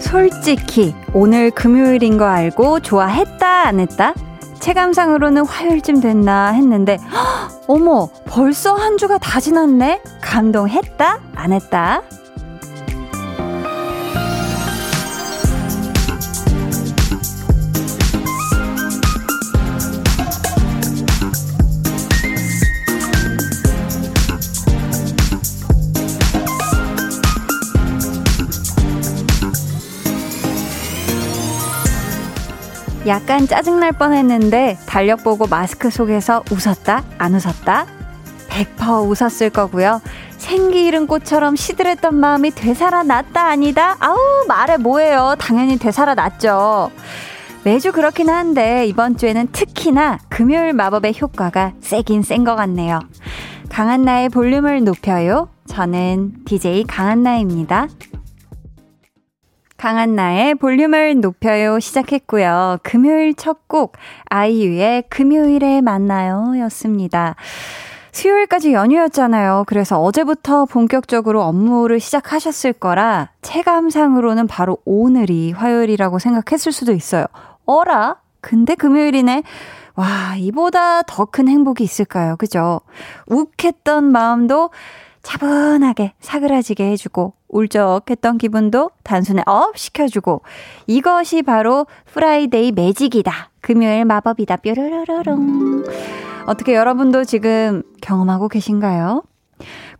솔직히 오늘 금요일인 거 알고 좋아했다 안 했다? 체감상으로는 화요일쯤 됐나 했는데 헉, 어머 벌써 한 주가 다 지났네? 감동했다 안 했다? 약간 짜증날 뻔했는데 달력 보고 마스크 속에서 웃었다? 안 웃었다? 100% 웃었을 거고요. 생기 잃은 꽃처럼 시들했던 마음이 되살아났다 아니다? 아우 말해 뭐예요. 당연히 되살아났죠. 매주 그렇긴 한데 이번 주에는 특히나 금요일 마법의 효과가 세긴 센 것 같네요. 강한나의 볼륨을 높여요. 저는 DJ 강한나입니다. 강한나의 볼륨을 높여요 시작했고요. 금요일 첫 곡 아이유의 금요일에 만나요 였습니다. 수요일까지 연휴였잖아요. 그래서 어제부터 본격적으로 업무를 시작하셨을 거라 체감상으로는 바로 오늘이 화요일이라고 생각했을 수도 있어요. 어라? 근데 금요일이네. 와, 이보다 더 큰 행복이 있을까요? 그죠? 욱했던 마음도 차분하게 사그라지게 해주고 울적했던 기분도 단숨에 up 시켜주고 이것이 바로 Friday magic이다. 금요일 마법이다. 뾰로로롱. 어떻게 여러분도 지금 경험하고 계신가요?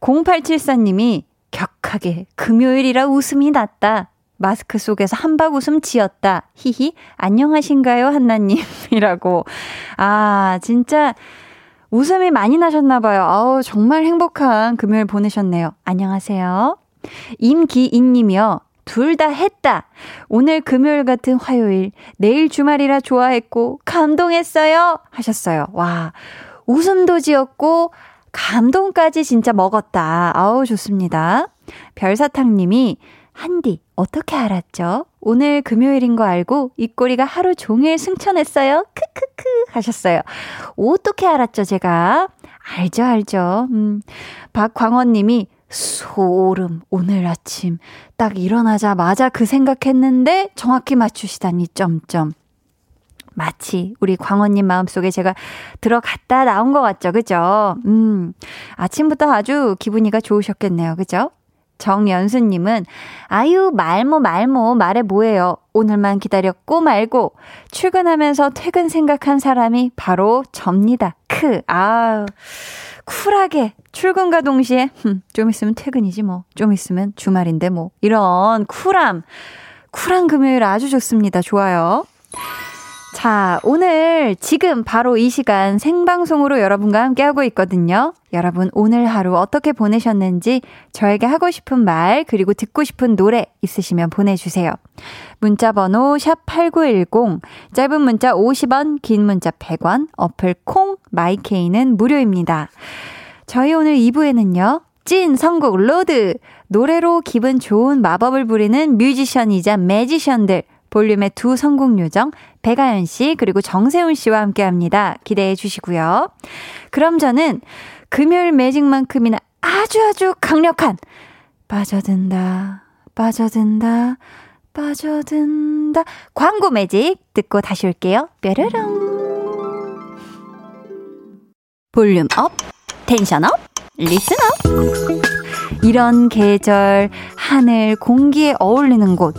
0874님이 격하게 금요일이라 웃음이 났다. 마스크 속에서 함박 웃음 지었다. 히히. 안녕하신가요, 한나님 이라고. 아, 진짜 웃음이 많이 나셨나봐요. 아우, 정말 행복한 금요일 보내셨네요. 안녕하세요. 임기인 님이요. 둘 다 했다. 오늘 금요일 같은 화요일, 내일 주말이라 좋아했고, 감동했어요. 하셨어요. 와, 웃음도 지었고, 감동까지 진짜 먹었다. 아우, 좋습니다. 별사탕 님이, 한디, 어떻게 알았죠? 오늘 금요일인 거 알고 입꼬리가 하루 종일 승천했어요. 크크크 하셨어요. 어떻게 알았죠, 제가? 알죠, 알죠. 음. 박광원 님이 소름. 오늘 아침 딱 일어나자마자 그 생각했는데 정확히 맞추시다니 점점. 마치 우리 광원님 마음속에 제가 들어갔다 나온 것 같죠, 그죠? 음, 아침부터 아주 기분이가 좋으셨겠네요, 그죠? 정연수님은 아유 말모 말모 말해 뭐예요 오늘만 기다렸고 말고 출근하면서 퇴근 생각한 사람이 바로 접니다 크 아우 쿨하게 출근과 동시에 흠, 좀 있으면 퇴근이지 뭐. 좀 있으면 주말인데 뭐. 이런 쿨함. 쿨한 금요일 아주 좋습니다. 좋아요. 자, 오늘 지금 바로 이 시간 생방송으로 여러분과 함께하고 있거든요. 여러분 오늘 하루 어떻게 보내셨는지 저에게 하고 싶은 말 그리고 듣고 싶은 노래 있으시면 보내주세요. 문자 번호 샵8910 짧은 문자 50원 긴 문자 100원 어플 콩 마이케이는 무료입니다. 저희 오늘 2부에는요. 찐 선곡 로드 노래로 기분 좋은 마법을 부리는 뮤지션이자 magician들 볼륨의 두 선곡 요정 배가연 씨 그리고 정세훈 씨와 함께 합니다. 기대해 주시고요. 그럼 저는 금요일 magic만큼이나 아주 아주 강력한 빠져든다 빠져든다 빠져든다 광고 매직 듣고 다시 올게요. 뾰르릉 volume up tension up listen up 이런 계절 하늘 공기에 어울리는 곳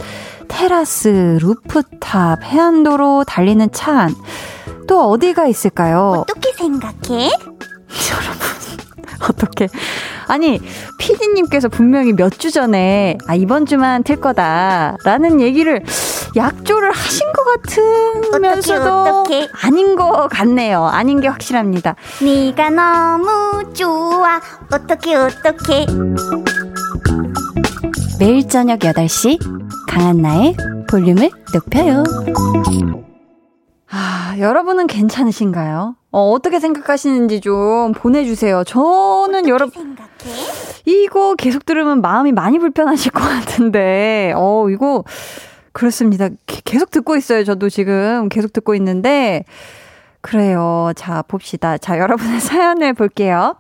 테라스, 루프탑, 해안도로 달리는 차 안. 또 어디가 있을까요? 어떻게 생각해? 여러분, 어떻게. 아니, 피디님께서 분명히 몇 주 전에, 아, 이번 주만 틀 거다. 라는 얘기를 약조를 하신 것 같으면서도 어떡해, 어떡해. 아닌 것 같네요. 아닌 게 확실합니다. 네가 너무 좋아. 어떻게 어떻게. 매일 저녁 8시 강한나의 볼륨을 높여요. 아, 여러분은 괜찮으신가요? 어, 어떻게 생각하시는지 좀 보내주세요. 저는 여러분, 이거 계속 들으면 마음이 많이 불편하실 것 같은데, 어, 이거, 그렇습니다. 계속 듣고 있어요. 저도 지금 계속 듣고 있는데, 그래요. 자, 봅시다. 자, 여러분의 사연을 볼게요.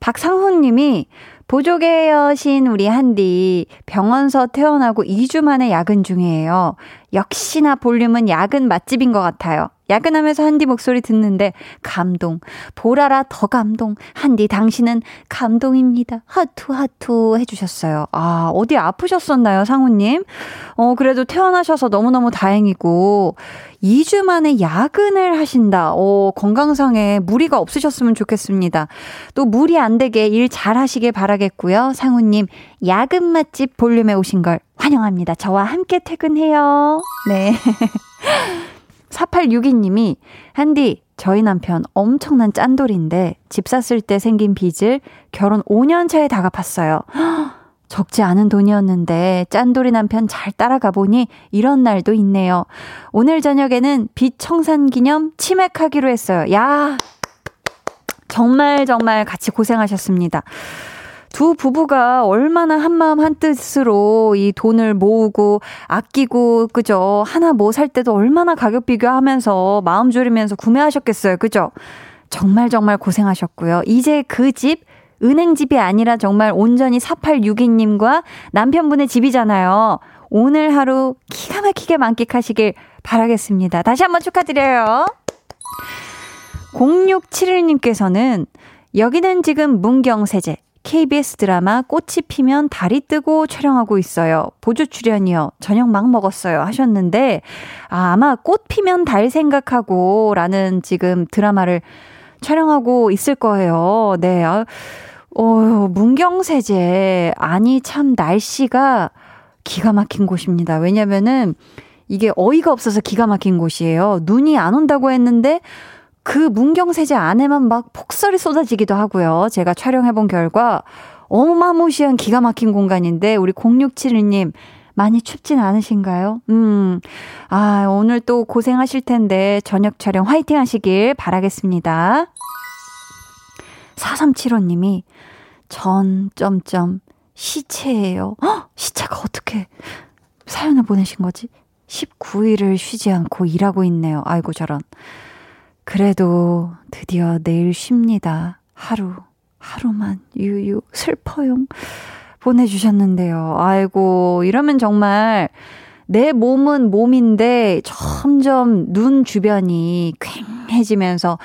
박상훈 님이 보조개 여신 우리 한디 병원서 태어나고 2주 만에 야근 중이에요. 역시나 볼륨은 야근 맛집인 것 같아요. 야근하면서 한디 목소리 듣는데 감동. 보라라 더 감동. 한디 당신은 감동입니다. 하투 하투 해주셨어요. 아 어디 아프셨었나요 상우님? 어 그래도 태어나셔서 너무너무 다행이고 2주 만에 야근을 하신다. 어 건강상에 무리가 없으셨으면 좋겠습니다. 또 무리 안 되게 일 잘 하시길 바라겠고요. 상우님 야근 맛집 볼륨에 오신 걸 환영합니다. 저와 함께 퇴근해요. 네. 4862님이, 한디, 저희 남편 엄청난 짠돌인데, 집 샀을 때 생긴 빚을 결혼 5년 차에 다 갚았어요. 적지 않은 돈이었는데, 짠돌이 남편 잘 따라가 보니 이런 날도 있네요. 오늘 저녁에는 빚 청산 기념 치맥하기로 했어요. 야! 정말 정말 같이 고생하셨습니다. 두 부부가 얼마나 한마음 한뜻으로 이 돈을 모으고 아끼고 그죠? 하나 뭐 살 때도 얼마나 가격 비교하면서 마음 졸이면서 구매하셨겠어요. 그죠? 정말 정말 고생하셨고요. 이제 그 집 은행집이 아니라 정말 온전히 4862님과 남편분의 집이잖아요. 오늘 하루 기가 막히게 만끽하시길 바라겠습니다. 다시 한번 축하드려요. 0671님께서는 여기는 지금 문경세제 KBS 드라마 꽃이 피면 달이 뜨고 촬영하고 있어요. 보조 출연이요. 저녁 막 먹었어요. 하셨는데, 아, 아마 꽃 피면 달 생각하고 라는 지금 드라마를 촬영하고 있을 거예요. 네. 아, 어, 문경세제. 아니, 참, 날씨가 기가 막힌 곳입니다. 왜냐면은 이게 어이가 없어서 기가 막힌 곳이에요. 눈이 안 온다고 했는데, 그 문경세제 안에만 막 폭설이 쏟아지기도 하고요. 제가 촬영해본 결과 어마무시한 기가 막힌 공간인데 우리 0671님 많이 춥진 않으신가요? 음, 아, 오늘 또 고생하실 텐데 저녁 촬영 화이팅 하시길 바라겠습니다. 4375님이 전, 점점, 시체예요. 헉, 시체가 어떻게 사연을 보내신 거지? 19일을 쉬지 않고 일하고 있네요. 아이고, 저런. 그래도 드디어 내일 쉽니다. 하루, 하루만 유유 슬퍼요. 보내주셨는데요. 아이고, 이러면 정말 내 몸은 몸인데 점점 눈 주변이 퀭해지면서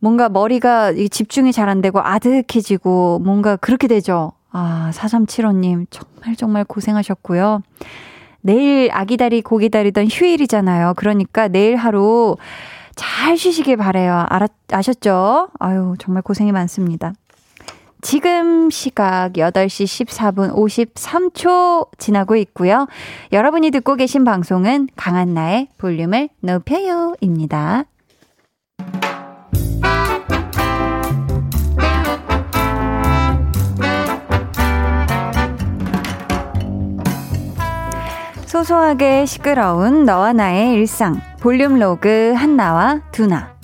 뭔가 머리가 집중이 잘 안 되고 아득해지고 뭔가 그렇게 되죠. 아, 4375님, 정말 정말 고생하셨고요. 내일 아기다리 고기다리던 휴일이잖아요. 그러니까 내일 하루 잘 쉬시길 바래요. 알았, 아셨죠? 아유, 정말 고생이 많습니다. 지금 시각 8시 14분 53초 지나고 있고요. 여러분이 듣고 계신 방송은 강한나의 볼륨을 높여요 입니다. 소소하게 시끄러운 너와 나의 일상 볼륨 로그 한나와 두나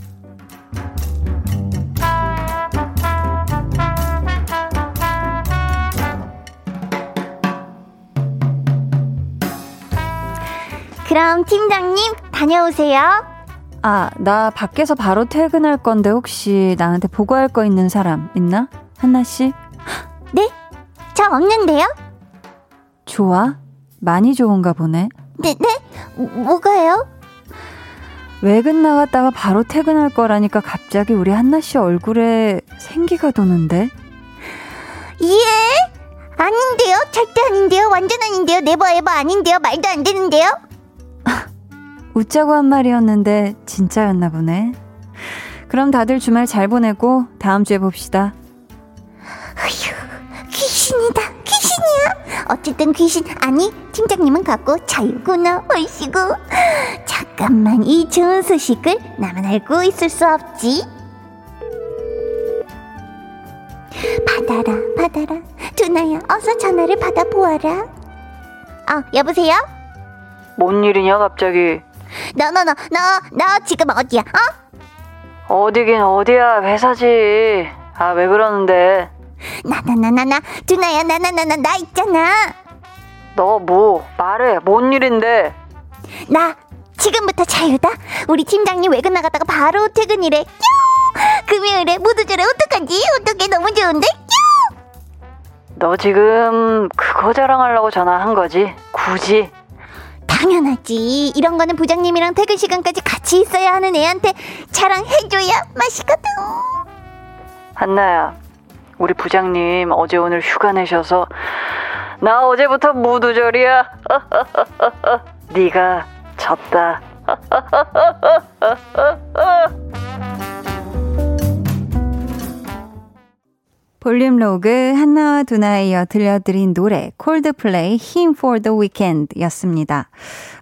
그럼 팀장님 다녀오세요. 아, 나 밖에서 바로 퇴근할 건데 혹시 나한테 보고할 거 있는 사람 있나? 한나 씨? 네? 저 없는데요? 좋아? 많이 좋은가 보네. 네, 네? 뭐가요? 외근 나갔다가 바로 퇴근할 거라니까 갑자기 우리 한나 씨 얼굴에 생기가 도는데? 예? 아닌데요? 절대 아닌데요? 완전 아닌데요? 네버 에버 아닌데요? 말도 안 되는데요? 웃자고 한 말이었는데 진짜였나 보네. 그럼 다들 주말 잘 보내고 다음 주에 봅시다. 휴, 귀신이다. 귀신이야. 어쨌든 귀신 아니 팀장님은 갖고 자유구나. 얼씨구. 잠깐만 이 좋은 소식을 나만 알고 있을 수 없지. 받아라 받아라 두나야 어서 전화를 받아보아라. 어 여보세요? 뭔 일이냐 갑자기? 너 너 너 너 너 지금 어디야? 어? 어디긴 어디야, 회사지. 아, 왜 그러는데? 나 나 나 나 나, 두나야, 나 나 나 나, 나 있잖아. 너 뭐, 말해, 뭔 일인데? 나, 지금부터 자유다. 우리 팀장님 외근 나갔다가 바로 퇴근이래. 뀨! 금요일에 모두절에 어떡하지? 어떡해, 너무 좋은데? 뀨! 너 지금 그거 자랑하려고 전화한 거지? 굳이? 당연하지. 이런 거는 부장님이랑 퇴근 시간까지 같이 있어야 하는 애한테 자랑해줘야 맛이거든. 한나야, 우리 부장님 어제 오늘 휴가 내셔서 나 어제부터 무두절이야. 네가 졌다. 볼륨 로그 한나와 두나에 이어 들려드린 노래 콜드플레이 힘 for the weekend 였습니다.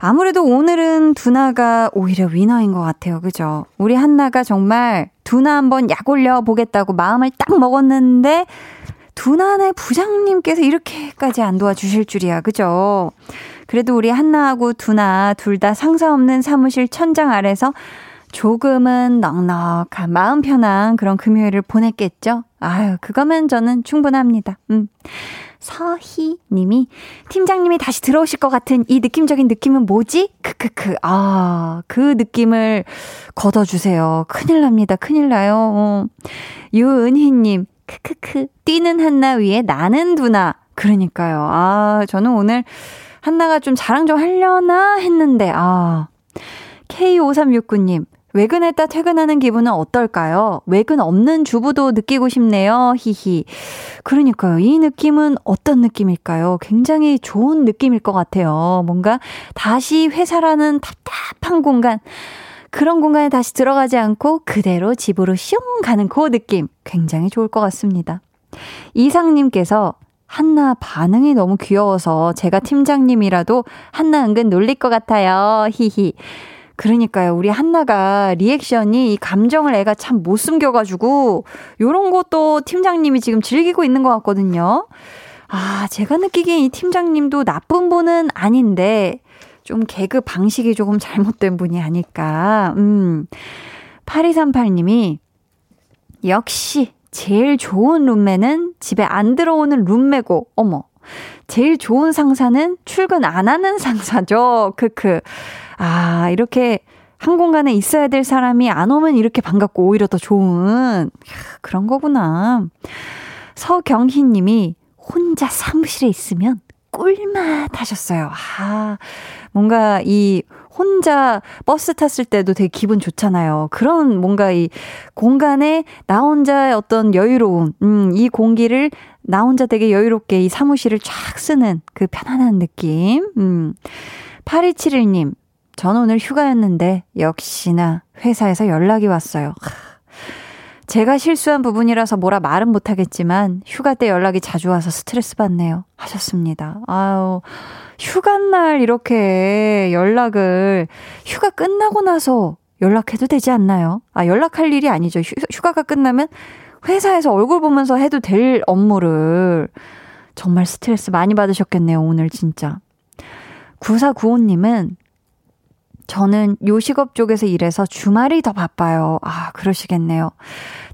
아무래도 오늘은 두나가 오히려 위너인 것 같아요. 그죠? 우리 한나가 정말 두나 한번 약 올려 보겠다고 마음을 딱 먹었는데 두나네 부장님께서 이렇게까지 안 도와주실 줄이야. 그죠? 그래도 우리 한나하고 두나 둘 다 상사 없는 사무실 천장 아래서 조금은 넉넉한 마음 편한 그런 금요일을 보냈겠죠? 아유, 그거면 저는 충분합니다. 음. 서희 님이 팀장님이 다시 들어오실 것 같은 이 느낌적인 느낌은 뭐지? 크크크. 아, 그 느낌을 걷어 주세요. 큰일 납니다. 큰일 나요. 어. 유은희 님. 크크크. 뛰는 한나 위에 나는 두나. 그러니까요. 아, 저는 오늘 한나가 좀 자랑 좀 하려나 했는데 아. K5369님. 외근했다 퇴근하는 기분은 어떨까요? 외근 없는 주부도 느끼고 싶네요. 히히. 그러니까요. 이 느낌은 어떤 느낌일까요? 굉장히 좋은 느낌일 것 같아요. 뭔가 다시 회사라는 답답한 공간. 그런 공간에 다시 들어가지 않고 그대로 집으로 슝 가는 그 느낌. 굉장히 좋을 것 같습니다. 이상님께서 한나 반응이 너무 귀여워서 제가 팀장님이라도 한나 은근 놀릴 것 같아요. 히히. 그러니까요. 우리 한나가 리액션이 이 감정을 애가 참 못 숨겨가지고 요런 것도 팀장님이 지금 즐기고 있는 것 같거든요. 아, 제가 느끼기엔 이 팀장님도 나쁜 분은 아닌데 좀 개그 방식이 조금 잘못된 분이 아닐까. 음. 8238님이 역시 제일 좋은 룸메는 집에 안 들어오는 룸메고, 어머. 제일 좋은 상사는 출근 안 하는 상사죠. 크크. 아, 이렇게 한 공간에 있어야 될 사람이 안 오면 이렇게 반갑고 오히려 더 좋은 그런 거구나. 서경희 님이 혼자 사무실에 있으면 꿀맛 하셨어요. 아, 뭔가 이 혼자 버스 탔을 때도 되게 기분 좋잖아요. 그런 뭔가 이 공간에 나 혼자의 어떤 여유로움, 음, 이 공기를 나 혼자 되게 여유롭게 이 사무실을 쫙 쓰는 그 편안한 느낌. 음. 8271님, 저는 오늘 휴가였는데 역시나 회사에서 연락이 왔어요. 제가 실수한 부분이라서 뭐라 말은 못하겠지만 휴가 때 연락이 자주 와서 스트레스 받네요. 하셨습니다. 아유, 휴가 날 이렇게 연락을 휴가 끝나고 나서 연락해도 되지 않나요? 아, 연락할 일이 아니죠. 휴, 휴가가 끝나면 회사에서 얼굴 보면서 해도 될 업무를 정말 스트레스 많이 받으셨겠네요. 오늘 진짜. 9495님은 저는 요식업 쪽에서 일해서 주말이 더 바빠요. 아, 그러시겠네요.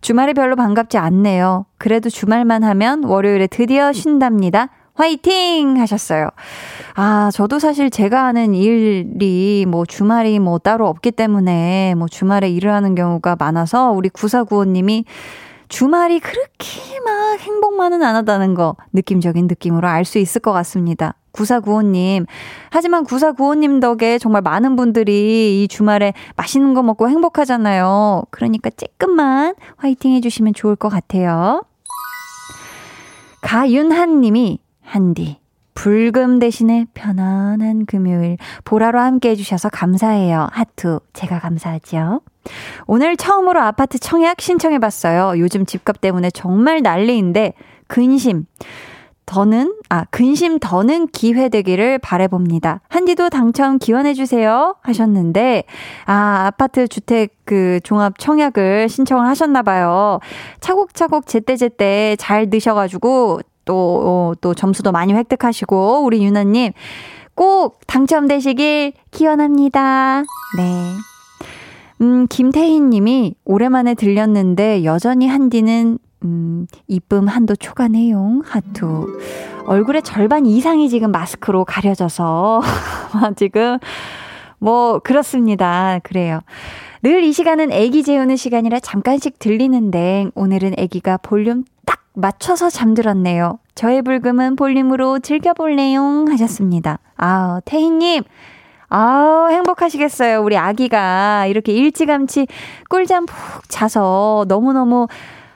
주말이 별로 반갑지 않네요. 그래도 주말만 하면 월요일에 드디어 쉰답니다. 화이팅! 하셨어요. 아, 저도 사실 제가 하는 일이 뭐 주말이 뭐 따로 없기 때문에 뭐 주말에 일을 하는 경우가 많아서 우리 구사구호님이 주말이 그렇게 막 행복만은 안 하다는 거 느낌적인 느낌으로 알 수 있을 것 같습니다. 9495님. 하지만 9495님 덕에 정말 많은 분들이 이 주말에 맛있는 거 먹고 행복하잖아요. 그러니까 조금만 화이팅 해주시면 좋을 것 같아요. 가윤한 님이, 한디, 불금 대신에 편안한 금요일, 보라로 함께 해주셔서 감사해요. 하트, 제가 감사하죠. 오늘 처음으로 아파트 청약 신청해봤어요. 요즘 집값 때문에 정말 난리인데, 근심. 더는, 아, 근심 더는 기회 되기를 바래봅니다. 한디도 당첨 기원해 주세요. 하셨는데, 아, 아파트 주택 그 종합 청약을 신청을 하셨나 봐요. 차곡차곡 제때제때 잘 넣으셔가지고, 또, 어, 또 점수도 많이 획득하시고, 우리 유나님 꼭 당첨되시길 기원합니다. 네. 음, 김태희 님이 오랜만에 들렸는데 여전히 한디는 음, 이쁨 한도 초과네용 하트. 얼굴의 절반 이상이 지금 마스크로 가려져서 지금 뭐 그렇습니다. 그래요. 늘 이 시간은 애기 재우는 시간이라 잠깐씩 들리는데 오늘은 애기가 볼륨 딱 맞춰서 잠들었네요. 저의 불금은 볼륨으로 즐겨볼래요 하셨습니다. 아, 태희님 아우, 행복하시겠어요. 우리 아기가 이렇게 일찌감치 꿀잠 푹 자서 너무너무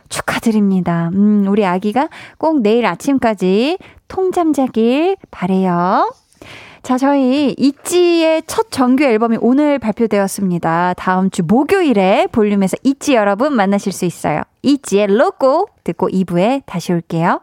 축하드립니다. 음, 우리 아기가 꼭 내일 아침까지 통잠 자길 바래요. 자, 저희 이찌의 첫 정규 앨범이 오늘 발표되었습니다. 다음 주 목요일에 볼륨에서 이찌 여러분 만나실 수 있어요. 이찌의 로고 듣고 2부에 다시 올게요.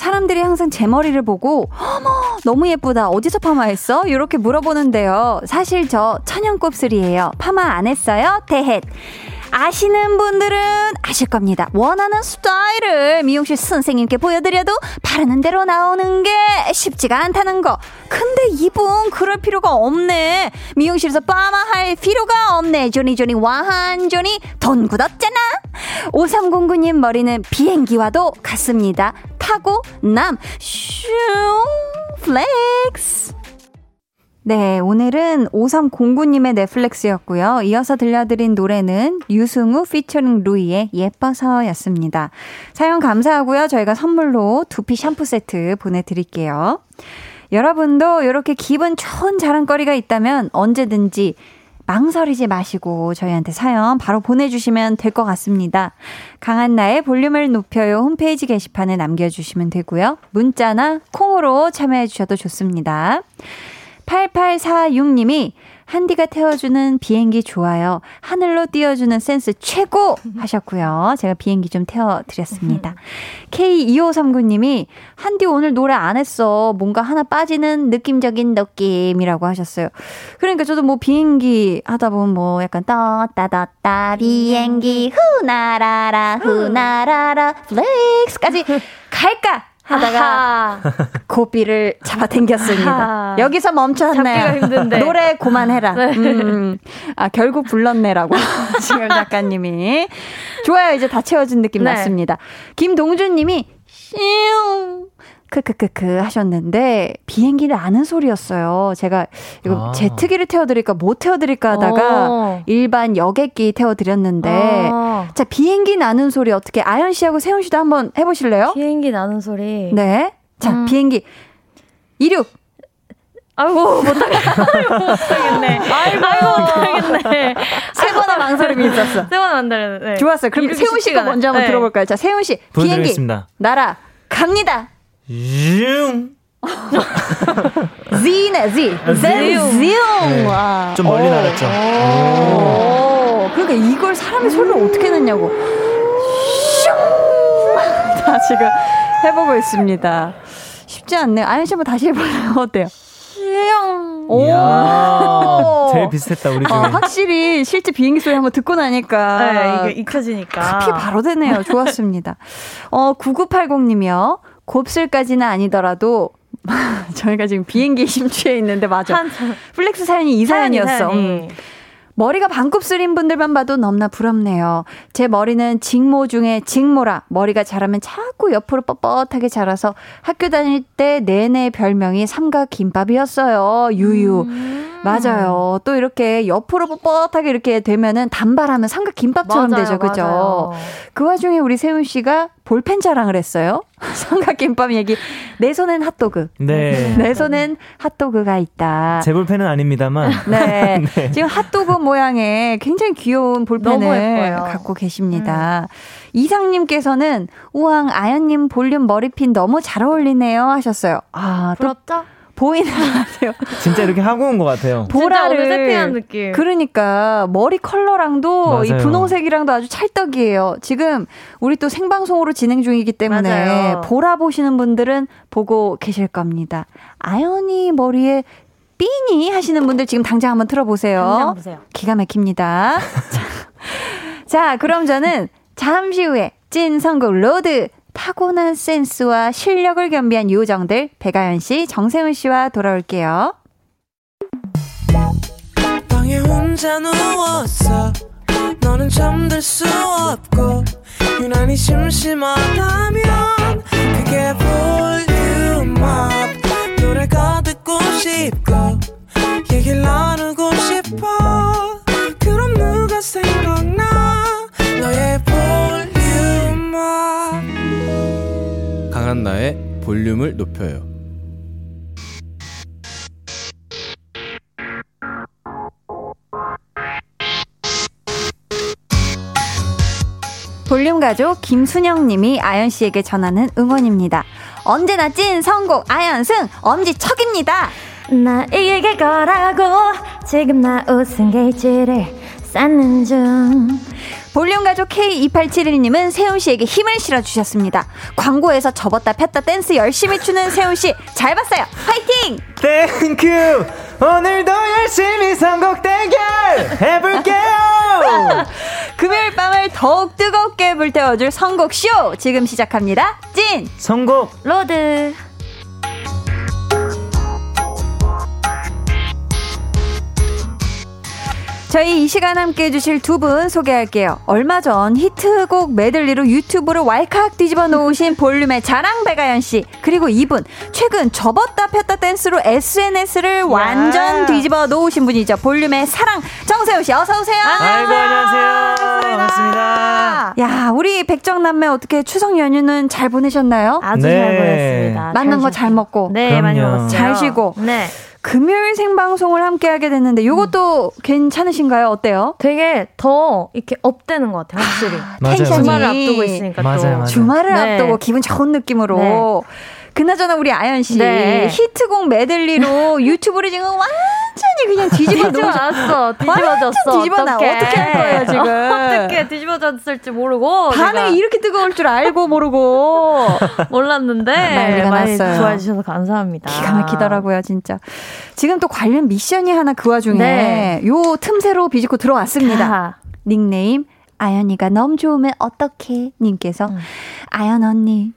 사람들이 항상 제 머리를 보고 어머 너무 예쁘다 어디서 파마했어? 이렇게 물어보는데요. 사실 저 천연 곱슬이에요. 파마 안 했어요? 대헷. 아시는 분들은 아실 겁니다. 원하는 스타일을 미용실 선생님께 보여드려도 바르는 대로 나오는 게 쉽지가 않다는 거. 근데 이분 그럴 필요가 없네. 미용실에서 빠마할 필요가 없네. 조니 조니 완전히 돈 굳었잖아. 5309님 머리는 비행기와도 같습니다. 타고 남 슝 flex. 네, 오늘은 5309님의 flex였고요. 이어서 들려드린 노래는 유승우 피처링 루이의 예뻐서였습니다. 사연 감사하고요. 저희가 선물로 두피 샴푸 세트 보내드릴게요. 여러분도 이렇게 기분 좋은 자랑거리가 있다면 언제든지 망설이지 마시고 저희한테 사연 바로 보내주시면 될 것 같습니다. 강한 나의 볼륨을 높여요 홈페이지 게시판에 남겨주시면 되고요. 문자나 콩으로 참여해 주셔도 좋습니다. 8846님이 한디가 태워주는 비행기 좋아요. 하늘로 띄워주는 센스 최고! 하셨고요. 제가 비행기 좀 태워드렸습니다. K2539님이 한디 오늘 노래 안 했어. 뭔가 하나 빠지는 느낌적인 느낌이라고 하셨어요. 그러니까 저도 뭐 비행기 하다 보면 뭐 약간 따따따따 비행기 후나라라 후나라라 플렉스까지 갈까? 하다가 고비를 잡아당겼습니다. 여기서 멈췄네요. 노래 그만해라. 네. 음, 아 결국 불렀네라고 지금 작가님이 좋아요. 이제 다 채워진 느낌 네. 났습니다. 김동준님이 슝 크크크크 하셨는데 비행기를 아는 소리였어요. 제가 이거 아. 제트기를 태워드릴까 못 태워드릴까 하다가 어. 일반 여객기 태워드렸는데 아. 자 비행기 나는 소리 어떻게 아연 씨하고 세훈 씨도 한번 해보실래요? 비행기 나는 소리. 네. 자 음. 비행기 이륙. 아이고 못하겠네. 아이고, 아이고 못하겠네. 세 번의 망설임이 있었어. 세 번의 망설임. 네. 좋았어요. 그럼 세훈 씨가 먼저 한번 네. 들어볼까요? 자 세훈 씨 비행기 날아 갑니다. 슝. Z네, Z. Z. 네. 좀 멀리 날았죠. 그러니까 이걸 사람의 소리를 어떻게 내냐고. 슝. 자, 지금 해보고 있습니다. 쉽지 않네요. 아연 씨 한번 다시 해볼래요? 어때요? 오. 제일 비슷했다 우리 중에. 어, 확실히 실제 비행기 소리 한번 듣고 나니까 네, 이게 익혀지니까 카피 바로 되네요. 좋았습니다. 어 9980님이요. 곱슬까지는 아니더라도 저희가 지금 비행기에 심취해 있는데 맞아. flex 사연이 이 사연이었어. 음. 머리가 반곱슬인 분들만 봐도 너무나 부럽네요. 제 머리는 직모 중에 직모라 머리가 자라면 자꾸 옆으로 뻣뻣하게 자라서 학교 다닐 때 내내 별명이 삼각 김밥이었어요. 유유. 음. 맞아요. 또 이렇게 옆으로 뻣뻣하게 이렇게 되면은 단발하면 삼각 김밥처럼 맞아요, 되죠. 그죠? 그 와중에 우리 세훈 씨가 볼펜 자랑을 했어요. 삼각 김밥 얘기. 내 손엔 핫도그. 네. 내 손엔 핫도그가 있다. 제 볼펜은 아닙니다만. 네. 네. 지금 핫도그 모양의 굉장히 귀여운 볼펜을. 갖고 계십니다. 이상님께서는 우왕 아연님 볼륨 머리핀 너무 잘 어울리네요 하셨어요. 아, 또 부럽죠? 보이는 것 같아요. 진짜 이렇게 하고 온 것 같아요. 오늘 세팅한 느낌. 그러니까 머리 컬러랑도 이 맞아요. 분홍색이랑도 아주 찰떡이에요. 지금 우리 또 생방송으로 진행 중이기 때문에 맞아요. 보라 보시는 분들은 보고 계실 겁니다. 아연이 머리에 삐니 하시는 분들 지금 당장 한번 틀어보세요. 당장 보세요. 기가 막힙니다. 자, 자, 그럼 저는 잠시 후에 찐 선곡 road 타고난 센스와 실력을 겸비한 요정들 백아연 씨, 정세운 씨와 돌아올게요. 너는 잠들 수 없고 유난히 심심하다 볼륨을 높여요. 볼륨 가족 김순영 님이 아연 씨에게 전하는 응원입니다. 언제나 찐 선곡 아연승 엄지척입니다. 나 이길 거라고 지금 나 웃음 게이지를 쌓는 중 볼륨 가족 K2871님은 세운 씨에게 힘을 실어 주셨습니다. 광고에서 접었다 폈다 댄스 열심히 추는 세운 씨 잘 봤어요. 화이팅! Thank you! 오늘도 열심히 선곡 대결 해볼게요! 금요일 밤을 더욱 뜨겁게 불태워줄 선곡 쇼 지금 시작합니다. 찐! 선곡! road 저희 이 시간 함께 해주실 두 분 소개할게요. 얼마 전 히트곡 메들리로 유튜브를 왈칵 뒤집어 놓으신 볼륨의 자랑 백아연 씨. 그리고 이분, 최근 접었다 폈다 댄스로 SNS를 완전 뒤집어 놓으신 분이죠. 볼륨의 사랑 정세호 씨, 어서오세요. 아이고, 안녕하세요. 반갑습니다. 야, 우리 백정남매 어떻게 추석 연휴는 잘 보내셨나요? 아주 네. 잘 보냈습니다. 맛난 거 잘 먹고. 네, 많이. 먹었어요. 잘 쉬고. 네. 금요일 생방송을 함께 하게 됐는데 요것도 괜찮으신가요? 어때요? 되게 더 이렇게 업되는 것 같아요, 확실히. 맞아요, 텐션이 주말을 앞두고 있으니까 맞아요, 또. 맞아요. 주말을 네. 앞두고 기분 좋은 느낌으로. 네. 그나저나 우리 아연 씨 네. 히트곡 메들리로 유튜브를 지금 완전히 그냥 뒤집어 뒤집어놨어. 뒤집어졌어. 완전 뒤집어놔. 어떻게 할 거예요, 지금? 어떻게 뒤집어졌을지 모르고. 반응이 이렇게 뜨거울 줄 알고 모르고 몰랐는데. 난리가 많이 났어요. 좋아해 주셔서 감사합니다. 기가 막히더라고요, 진짜. 지금 또 관련 미션이 하나 그 와중에 네. 요 틈새로 비집고 들어왔습니다. 자, 닉네임 아연이가 너무 좋으면 어떡해 님께서 음. 아연 언니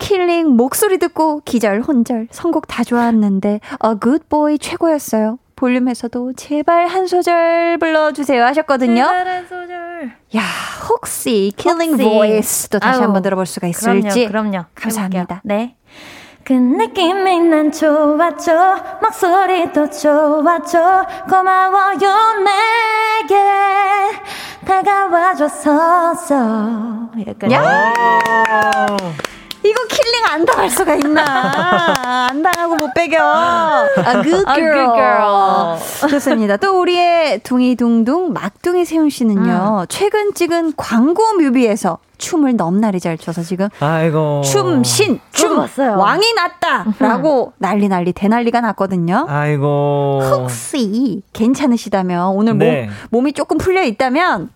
killing 목소리 듣고 기절 혼절 선곡 다 좋았는데 A Good Boy 최고였어요. 볼륨에서도 제발 한 소절 불러주세요 하셨거든요. 기다란 소절. 야 혹시. Voice 또 다시 아유, 한번 들어볼 수가 있을지 그럼요, 그럼요. 감사합니다. 해볼게요. 네. 그 느낌이 난 좋았죠. 목소리도 좋았죠. 고마워요, 내게 다가와줘서. 약간. 야! 이거 킬링 안 당할 수가 있나? 안 당하고 못 빼겨. A good A girl. good girl. 좋습니다. 또 우리의 둥이둥둥 막둥이 세훈 씨는요. 최근 찍은 광고 뮤비에서 춤을 넘나리 잘 춰서 지금 아이고. 춤신 춤 봤어요. 왕이 났다라고 난리 난리 대난리가 났거든요. 아이고. 혹시 괜찮으시다면 오늘 네. 몸, 몸이 조금 풀려 있다면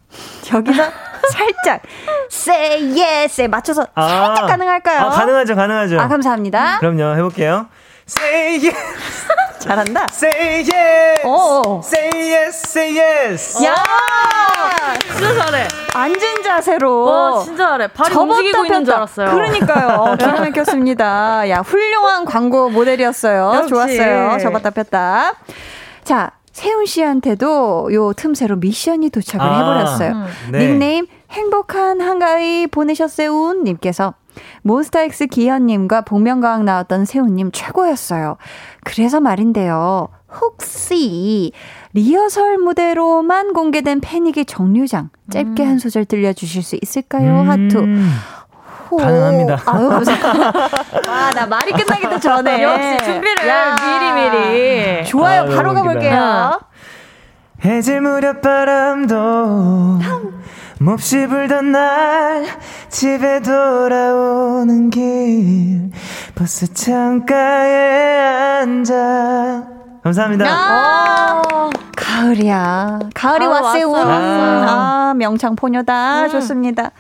여기서 살짝 say yes에 맞춰서 아. 살짝 가능할까요? 아, 가능하죠, 가능하죠. 아, 감사합니다. 그럼요, 해볼게요. Say yes, 잘한다. say yes, 오. say yes, say yes. 야! 진짜 잘해. 앉은 자세로 와, 진짜 잘해. 발이 움직이고 있는 줄. 알았어요. 그러니까요. 기가 막혔습니다. 야, 훌륭한 광고 모델이었어요. 역시. 좋았어요. 접었다 폈다. 자, 세훈 씨한테도 요 틈새로 미션이 도착을 아, 해버렸어요. 음. 네. 닉네임 행복한 한가위 보내셨세운 님께서 몬스타엑스 기현님과 복면가왕 나왔던 세훈님 최고였어요. 그래서 말인데요. 혹시 리허설 무대로만 공개된 패닉의 정류장 짧게 음. 한 소절 들려주실 수 있을까요? 하트. 음, 호. 가능합니다. 아유, 감사합니다. 와, 나 말이 끝나기도 전에. 역시 준비를 야. 미리미리. 좋아요. 아, 바로 가볼게요. 해질 무렵 바람도 몹시 불던 날 집에 돌아오는 길 버스 창가에 앉아 감사합니다. 아, 가을이야. 가을이 아, 왔어요. 왔어, 왔어. 아, 명창 포녀다. 좋습니다.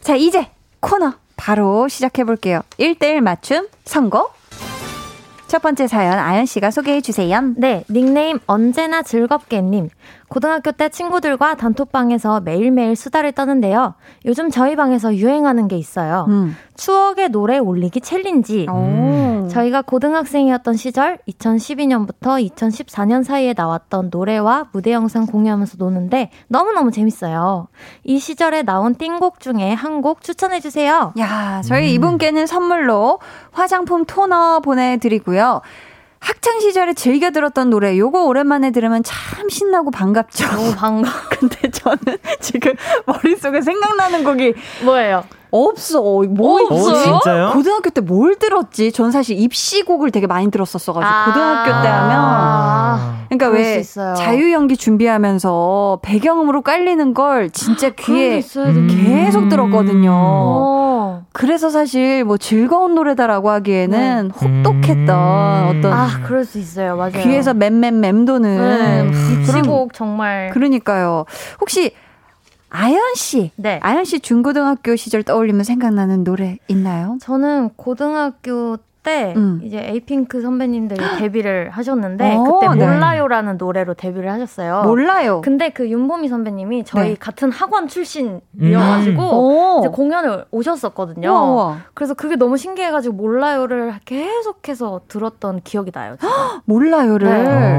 자, 이제 코너 바로 시작해 볼게요. 1대1 맞춤 선곡. 첫 번째 사연 아연 씨가 소개해 주세요. 네, 닉네임 언제나 즐겁게님. 고등학교 때 친구들과 단톡방에서 매일매일 수다를 떠는데요. 요즘 저희 방에서 유행하는 게 있어요. 음. 추억의 노래 올리기 challenge. 오. 저희가 고등학생이었던 시절 2012년부터 2014년 사이에 나왔던 노래와 무대 영상 공유하면서 노는데 너무너무 재밌어요. 이 시절에 나온 띵곡 중에 한 곡 추천해 주세요. 야, 저희 이분께는 선물로 화장품 토너 보내 드리고요. 학창 시절에 즐겨 들었던 노래, 요거 오랜만에 들으면 참 신나고 반갑죠. 너무 반가. 근데 저는 지금 머릿속에 생각나는 곡이 뭐예요? 없어. 뭐 어, 있지? 진짜요? 고등학교 때 뭘 들었지? 전 사실 입시곡을 되게 많이 들었었어 가지고 아. 고등학교 때 하면 아. 그러니까 왜. 자유 연기 준비하면서 배경음으로 깔리는 걸 진짜 귀에. 계속 들었거든요. 어. 그래서 사실 뭐 즐거운 노래다라고 하기에는 혹독했던 음. 어떤 아, 그럴 수 있어요. 맞아요. 귀에서 맴맴 맴 도는 네. 음. 입시곡 정말. 그러니까요. 혹시 아연 씨, 네. 아연 씨 중고등학교 시절 떠올리면 생각나는 노래 있나요? 저는 고등학교 때 음. 이제 에이핑크 선배님들이 데뷔를 하셨는데 어, 그때 네. 몰라요라는 노래로 데뷔를 하셨어요. 몰라요. 근데 그 윤보미 선배님이 저희 네. 같은 학원 출신이어가지고 오. 이제 공연을 오셨었거든요. 우와. 그래서 그게 너무 신기해가지고 몰라요를 계속해서 들었던 기억이 나요. 몰라요를. 네.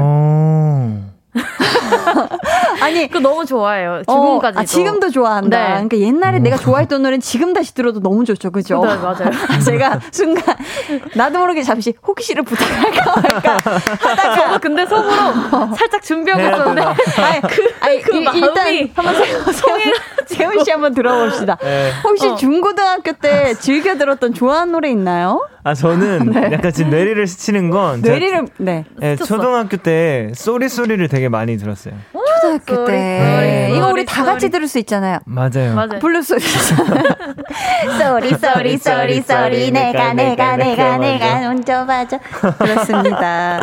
어. 아니, 그 너무 좋아해요. 어, 지금까지도. 아, 지금도 좋아한다. 네. 그러니까 옛날에 내가 좋아했던 노래는 지금 다시 들어도 너무 좋죠. 그죠? 네, 맞아요. 제가 순간, 나도 모르게 잠시 혹시를 부탁할까 말까. 저도 근데 속으로 살짝 준비하고 해야 있었는데 아니, 그, 아니, 그 일- 마음이 일단 한번 세운, 세운 씨 한번 들어봅시다. 네. 혹시 어. 중고등학교 때 즐겨 들었던 좋아하는 노래 있나요? 아 저는 약간 지금 뇌리를 스치는 건 뇌리를, 네. 예, 초등학교 때 Sorry Sorry를 되게 많이 들었어요. 초등학교 Sorry, 때. Sorry, 이거 우리 다 같이. 들을 수 있잖아요. 맞아요. 맞아요. 블루 Sorry. Sorry Sorry Sorry Sorry 내가 내가 내가 내가 먼저 빠져 그렇습니다.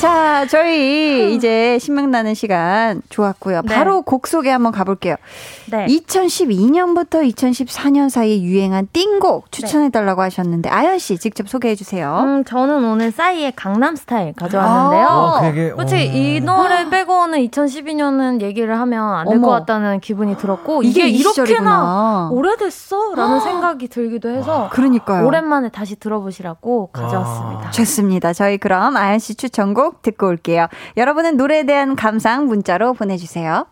자, 저희 이제 신명 나는 시간 좋았고요. 네. 바로 곡 소개 한번 가볼게요. 네. 2012년부터 2014년 사이에 유행한 띵곡 추천해달라고 하셨는데, 아연 씨 직접 소개해 주세요. 음, 저는 오늘 싸이의 강남 스타일 가져왔는데요. 아, 어, 되게 솔직히 어. 이 노래 빼고는 2012년은 얘기를 하면 안 될. 것 같다는 기분이 들었고 이게 이게, 이 이렇게나 시절이구나. 오래됐어? 라는 생각이 들기도 해서 그러니까요. 오랜만에 다시 들어보시라고 가져왔습니다. 좋습니다. 저희 그럼 아연 씨 추천곡 듣고 올게요. 여러분은 노래에 대한 감상 문자로 보내주세요.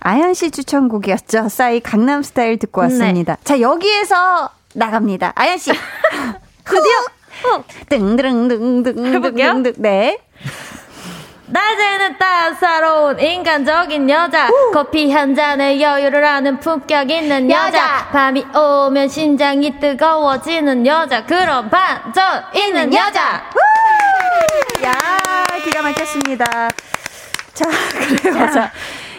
아연 씨 추천곡이었죠. 싸이 강남 스타일 듣고 네. 왔습니다. 자, 여기에서 나갑니다. 아연 씨. 드디어. 뜬드릉등등등. 해볼게요? 네. 낮에는 따사로운 인간적인 여자 커피 한 잔에 여유를 하는 품격 있는 여자, 여자. 밤이 오면 심장이 뜨거워지는 여자 그런 반전 있는 여자 야, 기가 막혔습니다. 자, 그래요. 자.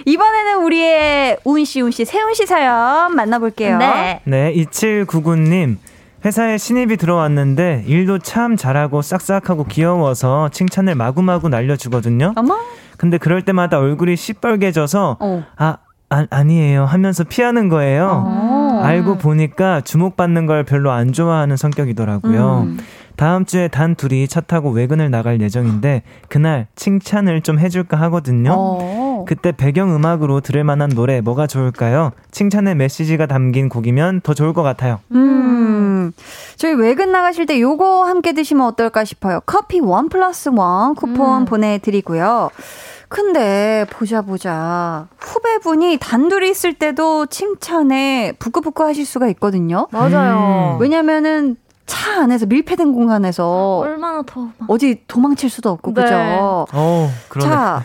이번에는 우리의 우은씨, 우은씨, 세훈씨 사연 만나볼게요. 네. 네, 2799님. 회사에 신입이 들어왔는데 일도 참 잘하고 싹싹하고 귀여워서 칭찬을 마구마구 날려주거든요. 어머. 근데 그럴 때마다 얼굴이 시뻘개져서 어. 아, 아 아니에요 하면서 피하는 거예요. 어. 알고 보니까 주목받는 걸 별로 안 좋아하는 성격이더라고요. 음. 다음 주에 단 둘이 차 타고 외근을 나갈 예정인데 그날 칭찬을 좀 해줄까 하거든요. 어. 그때 배경 음악으로 들을 만한 노래 뭐가 좋을까요? 칭찬의 메시지가 담긴 곡이면 더 좋을 것 같아요. 음. 저희 외근 나가실 때 요거 함께 드시면 어떨까 싶어요. 커피 원 플러스 원 쿠폰 음. 보내드리고요. 근데 보자 보자 후배분이 단둘이 있을 때도 칭찬에 부끄부끄 하실 수가 있거든요. 맞아요 음. 왜냐면은 차 안에서 밀폐된 공간에서 얼마나 더 막. 어디 도망칠 수도 없고 네. 그죠? 어, 그러네. 자,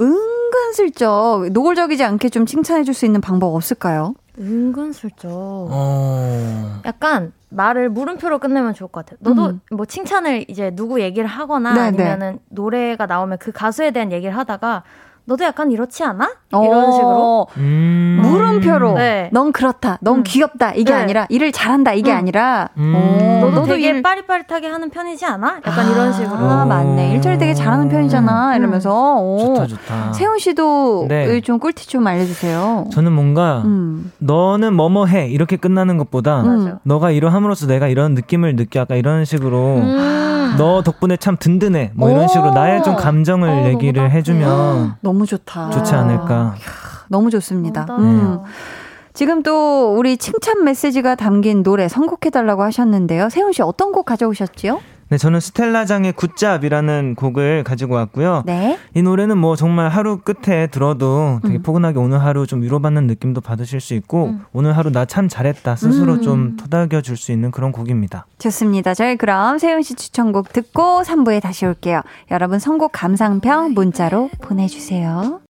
은근슬쩍 노골적이지 않게 좀 칭찬해 줄 수 있는 방법 없을까요? 은근슬쩍. 어. 약간 말을 물음표로 끝내면 좋을 것 같아요. 너도 음. 뭐 칭찬을 이제 누구 얘기를 하거나 네, 아니면은 노래가 나오면 그 가수에 대한 얘기를 하다가 너도 약간 이렇지 않아? 어, 이런 식으로. 음. 물음표로 네. 넌 그렇다, 넌 음. 귀엽다 이게 네. 아니라 일을 잘한다 이게 음. 아니라 음. 어, 너도, 되게 일- 빠릿빠릿하게 하는 편이지 않아? 약간 이런 식으로. 아, 맞네. 일처리 되게 잘하는 편이잖아. 음. 이러면서. 오. 좋다, 좋다. 세훈 씨도 네. 좀 꿀팁 좀 알려주세요. 저는 뭔가 음. 너는 뭐뭐 해 이렇게 끝나는 것보다 음. 너가 이러함으로써 내가 이런 느낌을 느껴 약간 이런 식으로 음. 너 덕분에 참 든든해 뭐 이런 오. 식으로 나의 좀 감정을 어, 얘기를. 해주면 너무 좋다. 좋지 않을까 너무 좋습니다. 음. 지금 또 우리 칭찬 메시지가 담긴 노래 선곡해달라고 하셨는데요. 세훈 씨 어떤 곡 가져오셨지요? 네 저는 스텔라장의 굿잡이라는 곡을 가지고 왔고요 네. 이 노래는 뭐 정말 하루 끝에 들어도 되게 음. 포근하게 오늘 하루 좀 위로받는 느낌도 받으실 수 있고 음. 오늘 하루 나 참 잘했다 스스로 음. 좀 토닥여 줄 수 있는 그런 곡입니다 좋습니다. 저희 그럼 세훈 씨 추천곡 듣고 3부에 다시 올게요. 여러분 선곡 감상평 문자로 보내주세요.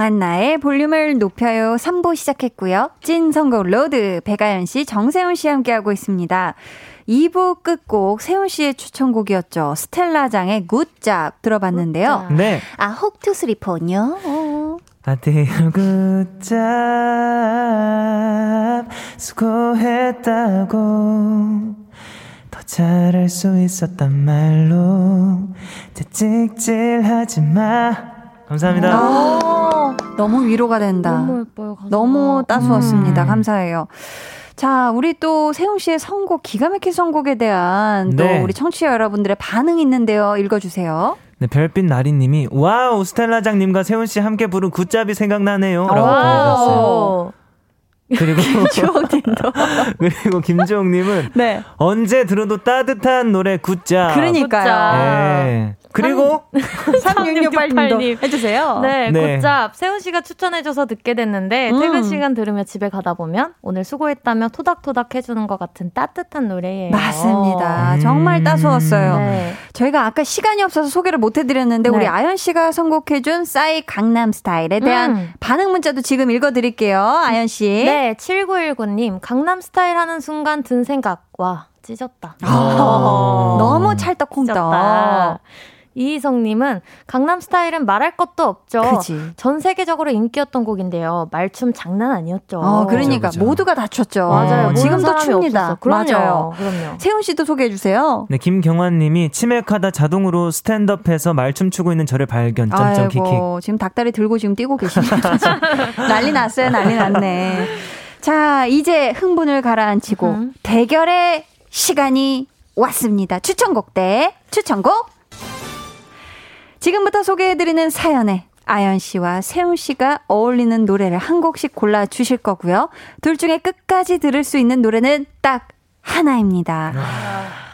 강한나의 볼륨을 높여요 3부 시작했고요. 찐 선곡 road 백아연 씨, 정세운 씨 함께하고 있습니다. 2부 끝곡 세운 씨의 추천곡이었죠. 스텔라장의 Good Job 들어봤는데요. Good Job. 네 아, 혹투스리폰요. 아디오 Good job 수고했다고 더 잘할 수 있었단 말로 찍찍질하지 마 감사합니다 어, 너무 위로가 된다. 너무 예뻐요. 가사가. 너무 따스웠습니다. 음. 감사해요. 자, 우리 또 세훈 씨의 선곡, 기가 막힌 선곡에 대한 또 네. 우리 청취자 여러분들의 반응이 있는데요. 읽어주세요. 네, 별빛 나리님이 wow 스텔라장님과 세훈 씨 함께 부른 Good Job이 생각나네요 라고 아. 보내주셨어요 wow. 그리고 주호님도. 그리고 김주홍님은 네. 언제 들어도 따뜻한 노래 Good Job 그러니까요. 네. 그리고 3668님도 해주세요. 네, 네. 굿잡. 세훈 씨가 추천해줘서 듣게 됐는데, 음. 퇴근 시간 들으며 집에 가다 보면, 오늘 수고했다며 토닥토닥 해주는 것 같은 따뜻한 노래예요. 맞습니다. 음. 정말 따스웠어요. 네. 저희가 아까 시간이 없어서 소개를 못 해드렸는데 네. 우리 아연 씨가 선곡해준 싸이 강남 스타일에 대한 음. 반응 문자도 지금 읽어드릴게요. 아연 씨. 네, 7919님. 강남 스타일 하는 순간 든 생각. 와, 찢었다. 아, 너무 찰떡콩떡. 찢었다. 이희성님은 강남 스타일은 말할 것도 없죠. 그지. 전 세계적으로 인기였던 곡인데요. 말춤 장난 아니었죠. 어, 그러니까 그죠, 그죠. 모두가 다 췄죠. 맞아요. 모르는 지금도 춥니다. 그럼요. 맞아요. 그럼요. 세훈 씨도 소개해 주세요. 네, 김경환님이 치맥하다 자동으로 스탠드업해서 말춤 추고 있는 저를 발견. 점점. 아이고, 지금 닭다리 들고 지금 뛰고 계십니다. 난리 났어요. 난리 났네. 자, 이제 흥분을 가라앉히고 음. 대결의 시간이 왔습니다. 추천곡 대 추천곡. 지금부터 소개해드리는 사연에 아연 씨와 세훈 씨가 어울리는 노래를 한 곡씩 골라 주실 거고요. 둘 중에 끝까지 들을 수 있는 노래는 딱 하나입니다.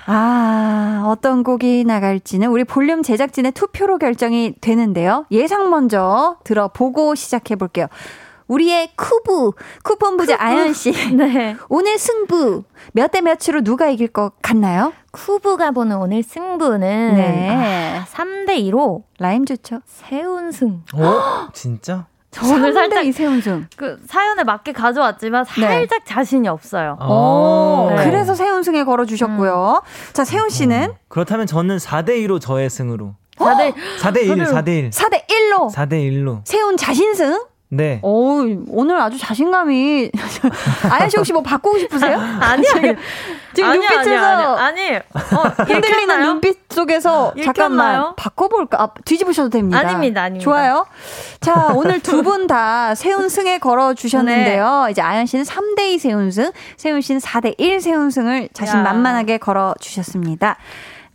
아, 어떤 곡이 나갈지는 우리 볼륨 제작진의 투표로 결정이 되는데요. 예상 먼저 들어보고 시작해 볼게요. 우리의 쿠부, 쿠폰 부자 아연 씨. 네. 오늘 승부 몇 대 몇으로 누가 이길 것 같나요? 쿠부가 보는 오늘 승부는 네. 아, 3대 2로 라임 좋죠. 세운승. 어? 진짜? 저 오늘 살짝 이세훈승. 그 사연에 맞게 가져왔지만 살짝 자신이 없어요. 오, 네. 그래서 세훈승에 걸어주셨고요. 자, 세훈 씨는 그렇다면 저는 4대 2로 저의 승으로. 다들 4대1, 다들- 4대 1. 4대 1로 4대 1로. 세훈 자신승? 네. 오, 오늘 아주 자신감이. 아연 씨 혹시 뭐 바꾸고 싶으세요? 아니요. 지금 아니, 눈빛에서 아니, 아니, 아니. 어, 흔들리는? 눈빛 속에서 읽혔나요? 잠깐만 바꿔볼까? 아, 뒤집으셔도 됩니다. 아닙니다, 아닙니다. 좋아요. 자, 오늘 두 분 다 세운승에 걸어 주셨는데요. 네. 이제 아연 씨는 3대2 세운승, 세훈 씨는 4대1 세운승을 자신만만하게 걸어 주셨습니다.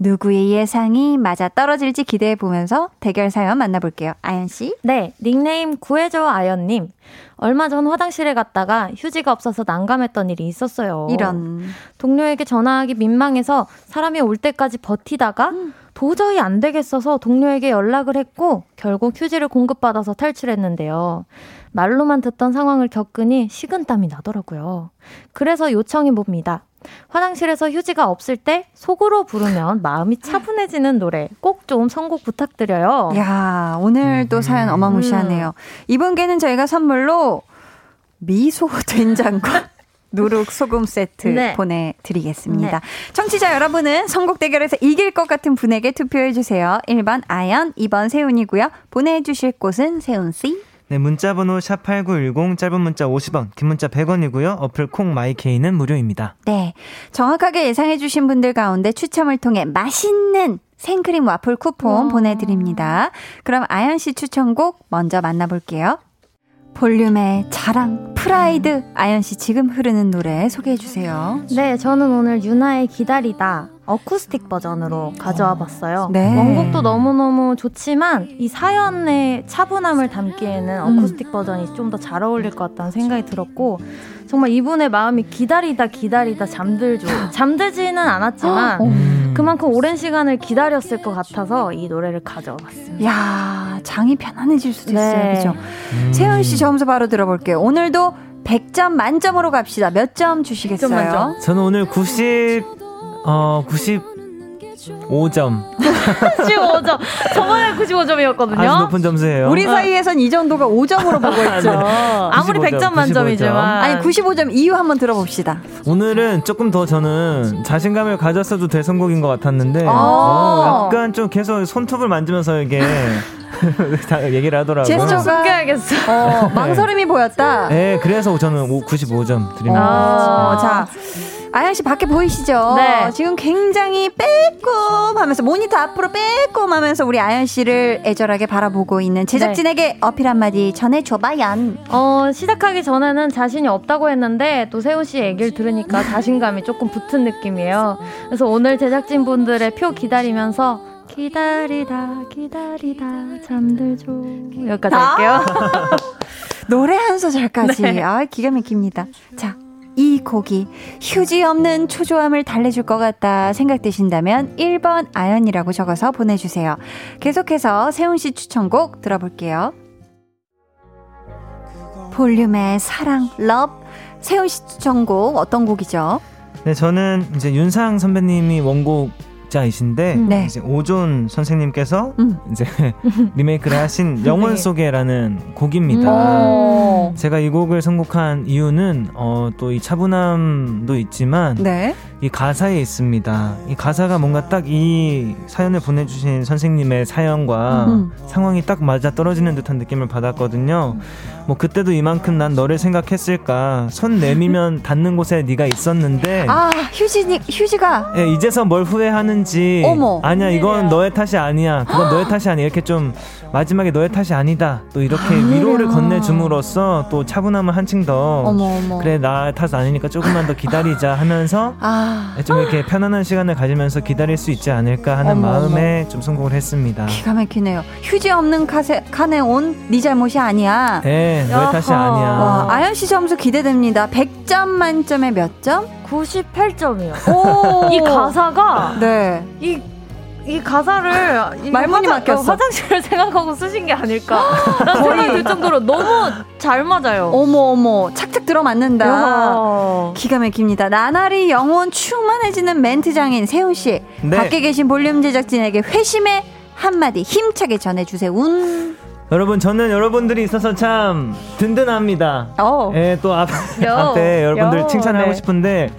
누구의 예상이 맞아 떨어질지 기대해 보면서 대결 사연 만나볼게요. 아연 씨. 네, 닉네임 구해줘 아연님. 얼마 전 화장실에 갔다가 휴지가 없어서 난감했던 일이 있었어요. 이런. 동료에게 전화하기 민망해서 사람이 올 때까지 버티다가 도저히 안 되겠어서 동료에게 연락을 했고 결국 휴지를 공급받아서 탈출했는데요. 말로만 듣던 상황을 겪으니 식은땀이 나더라고요. 그래서 요청해 봅니다. 화장실에서 휴지가 없을 때 속으로 부르면 마음이 차분해지는 노래 꼭 좀 선곡 부탁드려요. 야, 오늘 또 사연 어마무시하네요. 이분께는 저희가 선물로 미소 된장과 누룩 소금 세트 네. 보내드리겠습니다. 네. 청취자 여러분은 선곡 대결에서 이길 것 같은 분에게 투표해주세요. 1번 아연, 2번 세훈이고요. 보내주실 곳은 세훈씨. 네, 문자 번호 샵8910, 짧은 문자 50원, 긴 문자 100원이고요. 어플 콩 My K는 무료입니다. 네. 정확하게 예상해 주신 분들 가운데 추첨을 통해 맛있는 생크림 와플 쿠폰 보내드립니다. 그럼 아연 씨 추천곡 먼저 만나볼게요. 볼륨의 자랑, pride. 아연 씨 지금 흐르는 노래 소개해 주세요. 네, 저는 오늘 윤하의 기다리다 어쿠스틱 버전으로 가져와 봤어요. 네. 원곡도 너무너무 좋지만 이 사연의 차분함을 담기에는 음. 어쿠스틱 버전이 좀 더 잘 어울릴 것 같다는 생각이 들었고 정말 이분의 마음이 기다리다 기다리다 잠들죠. 잠들지는 않았지만 어. 그만큼 오랜 시간을 기다렸을 것 같아서 이 노래를 가져와 봤습니다. 야 장이 편안해질 수도 있어요. 네. 그죠? 세훈 씨 점수 바로 들어볼게요. 오늘도 100점 만점으로 갑시다. 몇 점 주시겠어요? 100점 만점. 저는 오늘 90, 어, 95점. 95점. 저번에 95점이었거든요. 아주 높은 점수예요. 우리 사이에선 이 정도가 5점으로 보고 있죠. 아무리 95점, 100점 만점이지만 아니 95점 이유 한번 들어봅시다. 오늘은 조금 더 저는 자신감을 가졌어도 될 선곡인 것 같았는데, 아. 어, 약간 좀 계속 손톱을 만지면서 이게 다 얘기를 하더라고요. 제스처가 숨겨야겠어. 어, 망설임이 보였다. 네, 그래서 저는 95점 드립니다. 어, 자, 아연 씨 밖에 보이시죠? 네. 지금 굉장히 빼꼼하면서 모니터 앞으로 빼꼼하면서 우리 아연 씨를 애절하게 바라보고 있는 제작진에게 어필 한마디 전해 줘봐요. 어, 시작하기 전에는 자신이 없다고 했는데 또 세훈 씨 얘기를 들으니까 자신감이 조금 붙은 느낌이에요. 그래서 오늘 제작진 분들의 표 기다리면서 기다리다 기다리다 잠들죠 여기까지 아? 할게요. 노래 한 소절까지. 네. 아, 기가 막힙니다. 자. 이 곡이 휴지 없는 초조함을 달래줄 것 같다 생각되신다면 1번 아연이라고 적어서 보내주세요. 계속해서 세훈 씨 추천곡 들어볼게요. 볼륨의 사랑, love. 세훈 씨 추천곡 어떤 곡이죠? 네, 저는 이제 윤상 선배님이 원곡자이신데, 네. 이제 오존 선생님께서 음. 이제 리메이크를 하신 영원 네. 속에라는 곡입니다. 어. 제가 이 곡을 선곡한 이유는 어, 또 이 차분함도 있지만 네. 이 가사에 있습니다. 이 가사가 뭔가 딱 이 사연을 보내주신 선생님의 사연과 음. 상황이 딱 맞아 떨어지는 듯한 느낌을 받았거든요. 뭐 그때도 이만큼 난 너를 생각했을까? 손 내밀면 닿는 곳에 네가 있었는데. 아, 휴지, 휴지가. 예, 이제서 뭘 후회하는 지 어머. 아니야 이건 너의 탓이 아니야 그건 너의 탓이 아니야 이렇게 좀 마지막에 너의 탓이 아니다 또 이렇게 위로를 건네줌으로써 또 차분함을 한층 더 어머, 어머. 그래 나 탓 아니니까 조금만 더 기다리자 하면서 아, 좀 이렇게 편안한 시간을 가지면서 기다릴 수 있지 않을까 하는 어머, 마음에 좀 선곡을 했습니다. 기가 막히네요. 휴지 없는 카세, 칸에 온 네 잘못이 아니야. 네, 너의 탓이. 아니야. 와, 아연 씨 점수 기대됩니다. 100점 만점에 몇 점? 98점이요. 오! 이 가사가 네. 이, 이 가사를 이 말문이 화장- 막혔어. 화장실을 생각하고 쓰신 게 아닐까 라는 생각이 들 정도로 너무 잘 맞아요. 어머, 어머. 착착 들어맞는다. 야. 기가 막힙니다. 나날이 영혼 충만해지는 멘트 장인 세훈 씨. 네. 밖에 계신 볼륨 제작진에게 회심의 한마디 힘차게 전해주세요. 운. 여러분 저는 여러분들이 있어서 참 든든합니다. 어. 예, 또 앞, 요. 앞에 여러분들 요. 칭찬하고 네. 싶은데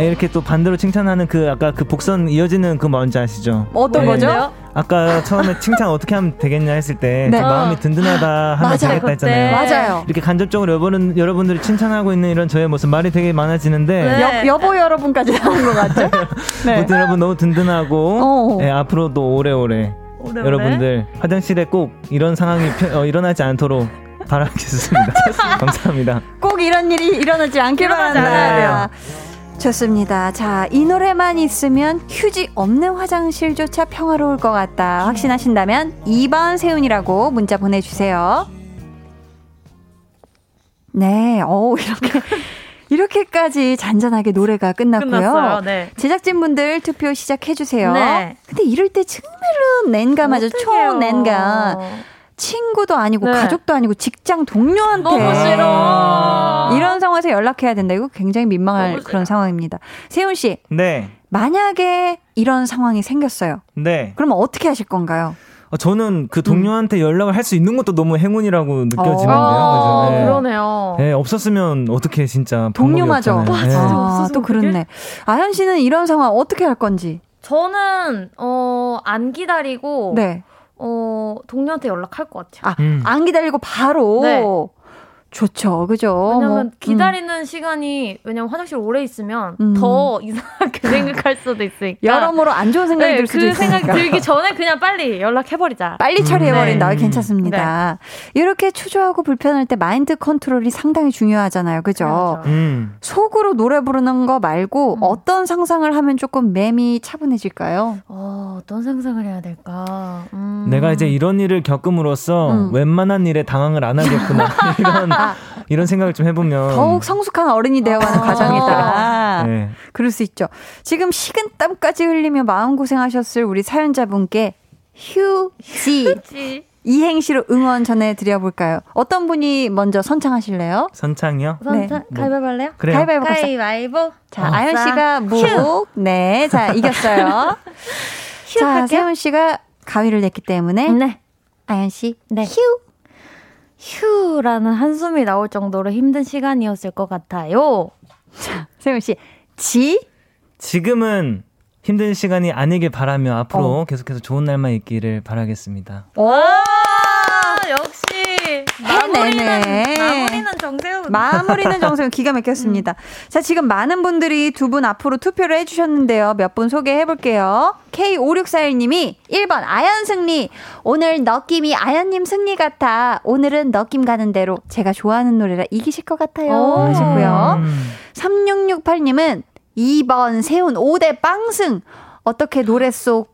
예, 이렇게 또 반대로 칭찬하는 그 아까 그 복선 이어지는 그 뭔지 아시죠? 어떤 예. 거죠? 아까 처음에 칭찬 어떻게 하면 되겠냐 했을 때 네. 저 마음이 든든하다 하면. 되겠다 했잖아요. 맞아요. 이렇게 간접적으로 여러분, 여러분들이 칭찬하고 있는 이런 저의 모습 말이 되게 많아지는데 여, 여보 여러분까지 나온 것 같죠? 네. 여러분 너무 든든하고 어. 예, 앞으로도 오래오래 오래오래? 여러분들 화장실에 꼭 이런 상황이 펴- 어, 일어나지 않도록 바라겠습니다. 감사합니다. 꼭 이런 일이 일어나지 않길. 않아야 좋습니다. 자, 이 노래만 있으면 휴지 없는 화장실조차 평화로울 것 같다. 확신하신다면 2번 세훈이라고 문자 보내주세요. 네, 어 이렇게, 이렇게까지 잔잔하게 노래가 끝났고요. 끝났어요. 네. 제작진분들 투표 시작해주세요. 네. 근데 이럴 때 정말로 낸감하죠. 초낸감. 친구도 아니고 네. 가족도 아니고 직장 동료한테 너무 싫어. 이런 상황에서 연락해야 된다. 이거 굉장히 민망할. 그런 상황입니다. 세훈 씨, 네, 만약에 이런 상황이 생겼어요. 네. 그러면 어떻게 하실 건가요? 어, 저는 그 동료한테 연락을 할 수 있는 것도 너무 행운이라고 느껴지는데요. 어, 그죠? 네. 그러네요. 네, 없었으면 어떻게 진짜 동료마저. 없잖아요. 네. 아, 없어서 또 그렇네. 아현 씨는 이런 상황 어떻게 할 건지. 저는 어, 안 기다리고 네. 어, 동료한테 연락할 것 같아요. 아, 음. 안 기다리고 바로. 네. 좋죠. 그죠? 왜냐면 뭐, 음. 기다리는 시간이 왜냐면 화장실 오래 있으면 음. 더 이상하게 생각할 수도 있으니까 여러모로 안 좋은 생각이 네, 들 수도 그 있으니까. 생각 들기 전에 그냥 빨리 연락해버리자. 빨리 처리해버린다. 네. 괜찮습니다. 이렇게 초조하고 불편할 때 마인드 컨트롤이 상당히 중요하잖아요. 그죠? 그렇죠. 음. 속으로 노래 부르는 거 말고 음. 어떤 상상을 하면 조금 맴이 차분해질까요? 어, 어떤 상상을 해야 될까? 음. 내가 이제 이런 일을 겪음으로써 음. 웬만한 일에 당황을 안 하겠구나 이런 이런 생각을 좀 해보면 더욱 성숙한 어른이 되어가는 아. 과정이다. 네. 그럴 수 있죠. 지금 식은 땀까지 흘리며 마음 고생하셨을 우리 사연자분께 휴지 그렇지. 이행시로 응원 전해드려볼까요? 어떤 분이 먼저 선창하실래요? 선창이요? 우선 네. 자, 가위바위보 할래요? 그래요. 가위바위보 갑시다. 가위바위보. 자, 아연 씨가 묵. 네, 자, 이겼어요. 휴 자, 할게요. 세훈 씨가 가위를 냈기 때문에 네. 아연 씨 네. 휴. 휴라는 한숨이 나올 정도로 힘든 시간이었을 것 같아요. 세훈 씨 지. 지금은 힘든 시간이 아니길 바라며 앞으로 어. 계속해서 좋은 날만 있기를 바라겠습니다. 오. 아, 역시 마무리는 정세훈. 마무리는 정세훈 기가 막혔습니다. 자, 지금 많은 분들이 두 분 앞으로 투표를 해주셨는데요. 몇 분 소개해 볼게요. K5641님이 1번 아연 승리. 오늘 느낌이 아연님 승리 같아. 오늘은 느낌 가는 대로 제가 좋아하는 노래라 이기실 것 같아요. 오. 하셨고요. 음. 3668님은 2번 세훈 5대 빵승. 어떻게 노래 속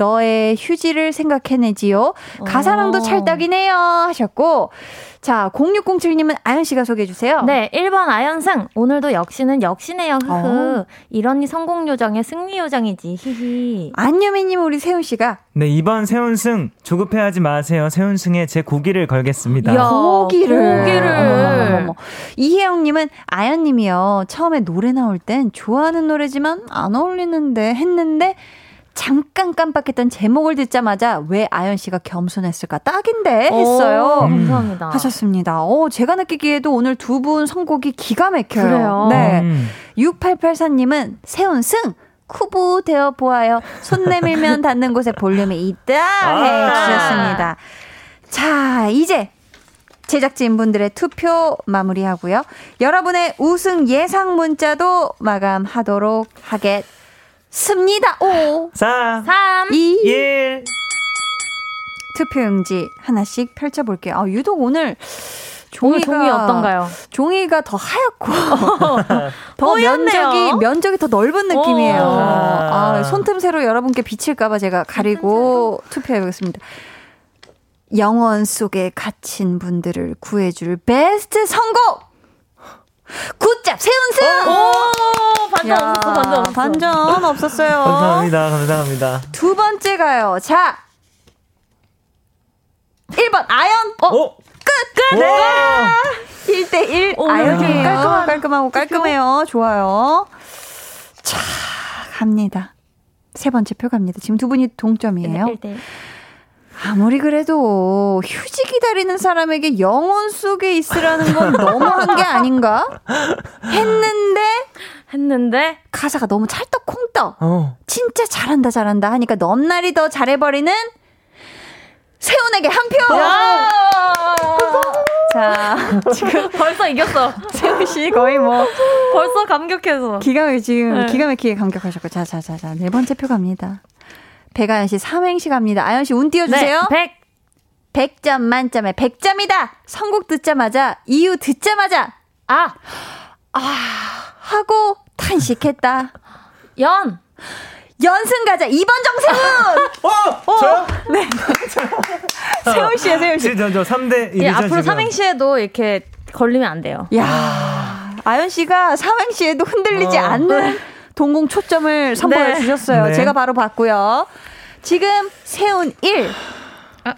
너의 휴지를 생각해내지요? 가사랑도 오. 찰떡이네요. 하셨고. 자, 0607님은 아연 씨가 소개해 주세요. 네, 1번 아연승. 오늘도 역시는 역시네요. 흐흐. 어. 이런이 성공 요정의 승리 요정이지. 히히. 안유미 님 우리 세훈 씨가 네 이번 세훈승 조급해하지 마세요. 세훈승에 제 고기를 걸겠습니다. 야. 고기를. 고기를. 어머머머머. 이혜영 님은 아연 님이요. 처음에 노래 나올 땐 좋아하는 노래지만 안 어울리는데 했는데 잠깐 깜빡했던 제목을 듣자마자 왜 아연 씨가 겸손했을까 딱인데 했어요. 오, 감사합니다. 하셨습니다. 오, 제가 느끼기에도 오늘 두 분 선곡이 기가 막혀요. 그래요? 네. 음. 6884님은 세훈 승! 쿠부 되어 보아요. 손 내밀면 닿는 곳에 볼륨이 있다. 해 주셨습니다. 자, 이제 제작진분들의 투표 마무리하고요. 여러분의 우승 예상 문자도 마감하도록 하겠습니다. 5, 4, 3. 2, 1. 투표용지 하나씩 펼쳐볼게요. 아, 유독 오늘 종이가 종이 어떤가요? 종이가 더 하얗고 더 뽀얗네요. 면적이 면적이 더 넓은 느낌이에요. 오. 아, 손틈새로 여러분께 비칠까봐 제가 가리고 투표해보겠습니다. 영원 속에 갇힌 분들을 구해줄 베스트 선곡! 굿잡 세운승! 오, 반전 야, 없었어, 반전 없었어. 반전 없었어요. 감사합니다. 감사합니다. 두 번째 가요. 자. 1번 아연 어 오! 끝! 끝! 와! 1대1 오, 아연이에요. 깔끔한 깔끔하고 깔끔해요. 좋아요. 자, 갑니다. 세 번째 표 갑니다. 지금 두 분이 동점이에요. 네, 네. 아무리 그래도 휴지 기다리는 사람에게 영혼 속에 있으라는 건 너무한 게 아닌가? 했는데 했는데 가사가 너무 찰떡콩떡. 어. 진짜 잘한다 잘한다 하니까 넘날이 더 잘해버리는 세훈에게 한 표. 자 지금 벌써 이겼어. 세훈 씨 거의 뭐 벌써 감격해서. 기가 막 지금 네. 기가 막히게 감격하셨고 자 자 자 자 네 번째 표 갑니다. 배가연 씨 삼행시 갑니다. 아연 씨 운 띄워주세요. 네, 100. 100점 만점에 100점이다. 선곡 듣자마자 이유 듣자마자 아, 하고 탄식했다. 연. 연승 가자. 2번 정세훈. 어! 저요? 세훈 씨야 세훈 씨. 저, 저 3대 1이죠, 예, 앞으로 지금. 삼행시에도 이렇게 걸리면 안 돼요. 야 아연 씨가 삼행시에도 흔들리지 어. 않는 동공 초점을 선보여 네. 주셨어요. 네. 제가 바로 봤고요. 지금 세훈 1.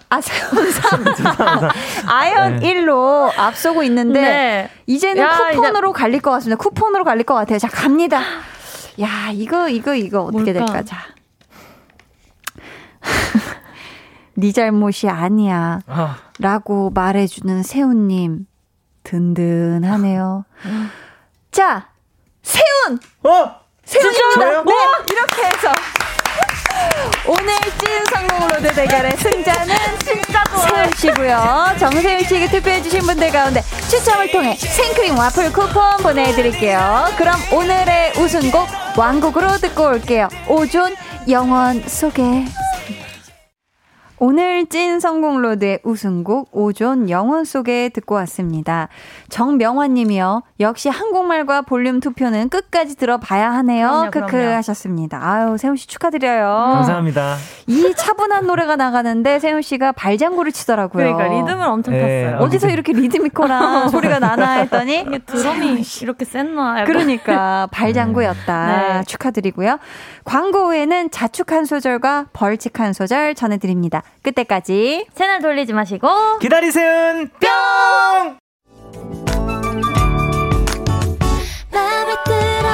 아, 세훈 3. 아연 네. 1로 앞서고 있는데 네. 이제는 야, 쿠폰으로 갈릴 것 같습니다. 쿠폰으로 갈릴 것 같아요. 자, 갑니다. 야, 이거 이거 이거 어떻게 뭘까? 될까? 자. 네 잘못이 아니야. 아, 라고 말해주는 세훈님. 든든하네요. 자, 세훈! 어! 저요? 네, 이렇게 해서. 오늘 찐 성공으로드 대결의 승자는 세훈 씨고요. 정세훈 씨에게 투표해 주신 분들 가운데 추첨을 통해 생크림 와플 쿠폰 보내드릴게요. 그럼 오늘의 우승곡 완곡으로 듣고 올게요. 오존 영원 속에. 오늘 찐 선곡로드의 우승곡 오존 영원 속에 듣고 왔습니다. 정명환 님이요. 역시 한국말과 볼륨 투표는 끝까지 들어봐야 하네요. 그럼요, 크크 그럼요. 하셨습니다. 아유, 세훈 씨 축하드려요. 감사합니다. 이 차분한 노래가 나가는데 세훈 씨가 발장구를 치더라고요. 그러니까 리듬을 엄청 네, 탔어요. 어디서 이렇게 리드미컬한 소리가 나나 했더니 이게 드럼이 이렇게? 약간. 그러니까 발장구였다. 네. 축하드리고요. 광고 후에는 자축 한 소절과 벌칙 한 소절 전해드립니다. 그때까지 채널 돌리지 마시고 기다리세요. 뿅! 맘에 들어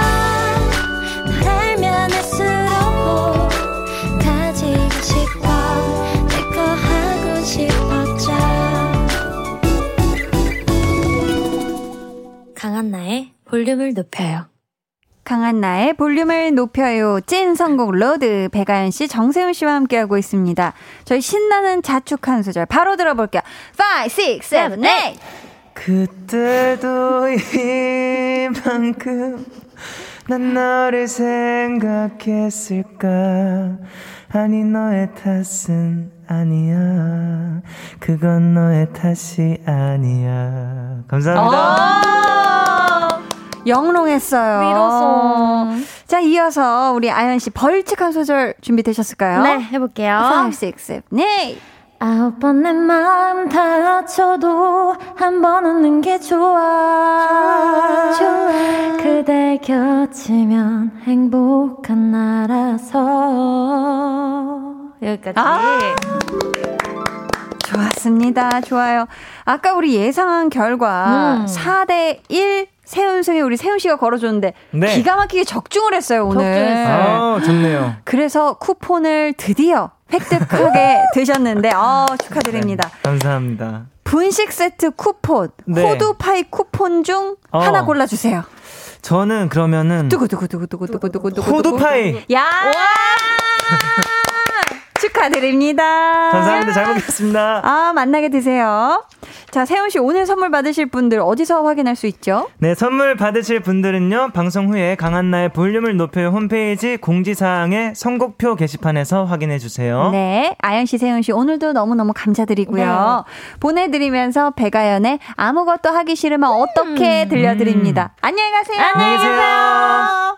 널 알면 알수록 가지고 싶어 내거 하고 싶어져 강한나의 볼륨을 높여요 강한 나의 볼륨을 높여요. 찐 선곡 로드 배가연 씨, 정세훈 씨와 함께하고 있습니다. 저희 신나는 자축 한 소절 바로 들어볼게요. 5, 6, 7, 8. 그때도 이만큼 난 너를 생각했을까 아니 너의 탓은 아니야 그건 너의 탓이 아니야 감사합니다 영롱했어요. 위로송. 자, 이어서 우리 아연 씨 벌칙 한 소절 준비되셨을까요? 네 해볼게요. 5, 6, 7, 8. 아홉 번 내 마음 다쳐도 한 번 웃는 게 좋아. 좋아. 그대 곁이면 행복한 나라서. 여기까지. 아. 좋았습니다. 좋아요. 아까 우리 예상한 결과 음. 4대 1 세훈승이 우리 세훈 씨가 걸어줬는데 네. 기가 막히게 적중을 했어요, 오늘. 적중했어요. 아 좋네요 그래서 쿠폰을 드디어 획득하게 되셨는데, 아 축하드립니다. 감사합니다 분식 세트 쿠폰, 네. 호두파이 쿠폰 중 어. 하나 골라주세요. 저는 그러면은 두구두구두구두구두구두구. 호두파이 야! 축하드립니다. 감사합니다 잘 먹겠습니다 아, 만나게 되세요. 자, 세훈 씨 오늘 선물 받으실 분들 어디서 확인할 수 있죠? 네, 선물 받으실 분들은요, 방송 후에 강한나의 볼륨을 높여요 홈페이지 공지사항의 선곡표 게시판에서 확인해 주세요. 네. 아연 씨, 세훈 씨 오늘도 너무너무 감사드리고요. 보내 드리면서 배가연의 아무것도 하기 싫으면 어떻게 들려 드립니다. 안녕히 가세요. 안녕히 계세요.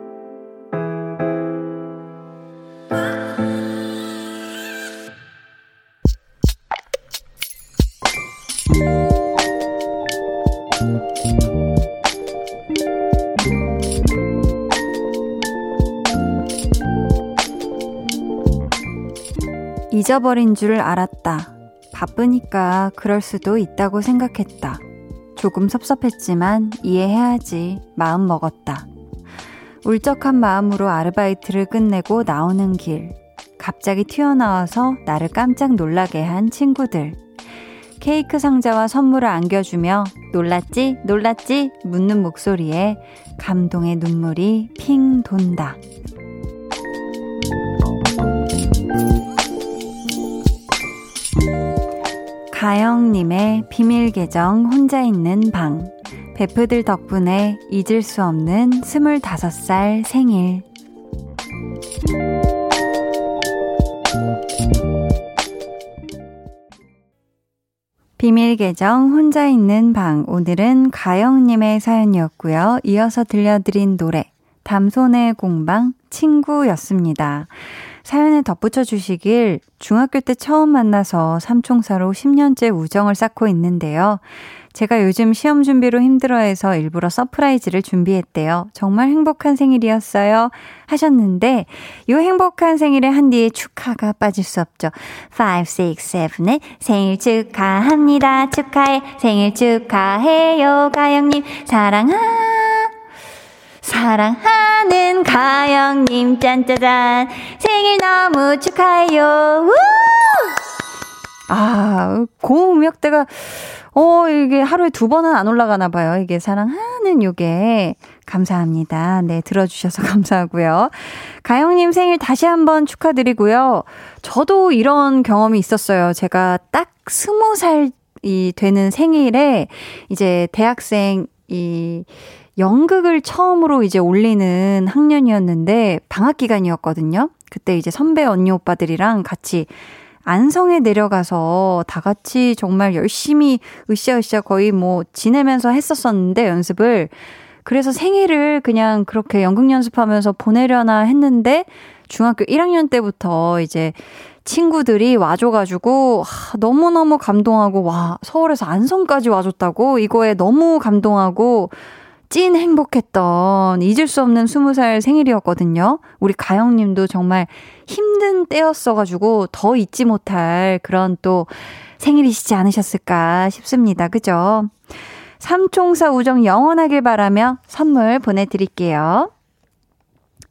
잊어버린 줄 알았다. 바쁘니까 그럴 수도 있다고 생각했다. 조금 섭섭했지만 이해해야지 마음 먹었다. 울적한 마음으로 아르바이트를 끝내고 나오는 길. 갑자기 튀어나와서 나를 깜짝 놀라게 한 친구들. 케이크 상자와 선물을 안겨주며 놀랐지? 놀랐지? 묻는 목소리에 감동의 눈물이 핑 돈다. 가영님의 비밀 계정 혼자 있는 방. 베프들 덕분에 잊을 수 없는 25살 생일. 비밀 계정 혼자 있는 방. 오늘은 가영님의 사연이었고요. 이어서 들려드린 노래. 담손의 공방 친구였습니다. 사연에 덧붙여 주시길 중학교 때 처음 만나서 삼총사로 10년째 우정을 쌓고 있는데요. 제가 요즘 시험 준비로 힘들어해서 일부러 surprise를 준비했대요. 정말 행복한 생일이었어요. 하셨는데, 요 행복한 생일에 한디의 축하가 빠질 수 없죠. 5, 6, 7의 생일 축하합니다. 축하해. 생일 축하해요. 가영님, 사랑하. 사랑하는 가영님, 짠짜잔. 생일 너무 축하해요. 우! 아, 고음역대가, 어, 이게 하루에 두 번은 안 올라가나 봐요. 이게 사랑하는 요게. 감사합니다. 네, 들어주셔서 감사하고요. 가영님 생일 다시 한번 축하드리고요. 저도 이런 경험이 있었어요. 제가 딱 스무 살이 되는 생일에 이제 대학생 이 연극을 처음으로 이제 올리는 학년이었는데 방학 기간이었거든요. 그때 이제 선배 언니 오빠들이랑 같이 안성에 내려가서 다 같이 정말 열심히 으쌰으쌰 거의 뭐 지내면서 했었었는데 연습을. 그래서 생일을 그냥 그렇게 연극 연습하면서 보내려나 했는데 중학교 1학년 때부터 이제 친구들이 와줘가지고 하, 너무너무 감동하고 와 서울에서 안성까지 와줬다고? 이거에 너무 감동하고 찐 행복했던 잊을 수 없는 20살 생일이었거든요. 우리 가영 님도 정말 힘든 때였어가지고 더 잊지 못할 그런 또 생일이시지 않으셨을까 싶습니다. 그죠? 삼총사 우정 영원하길 바라며 선물 보내드릴게요.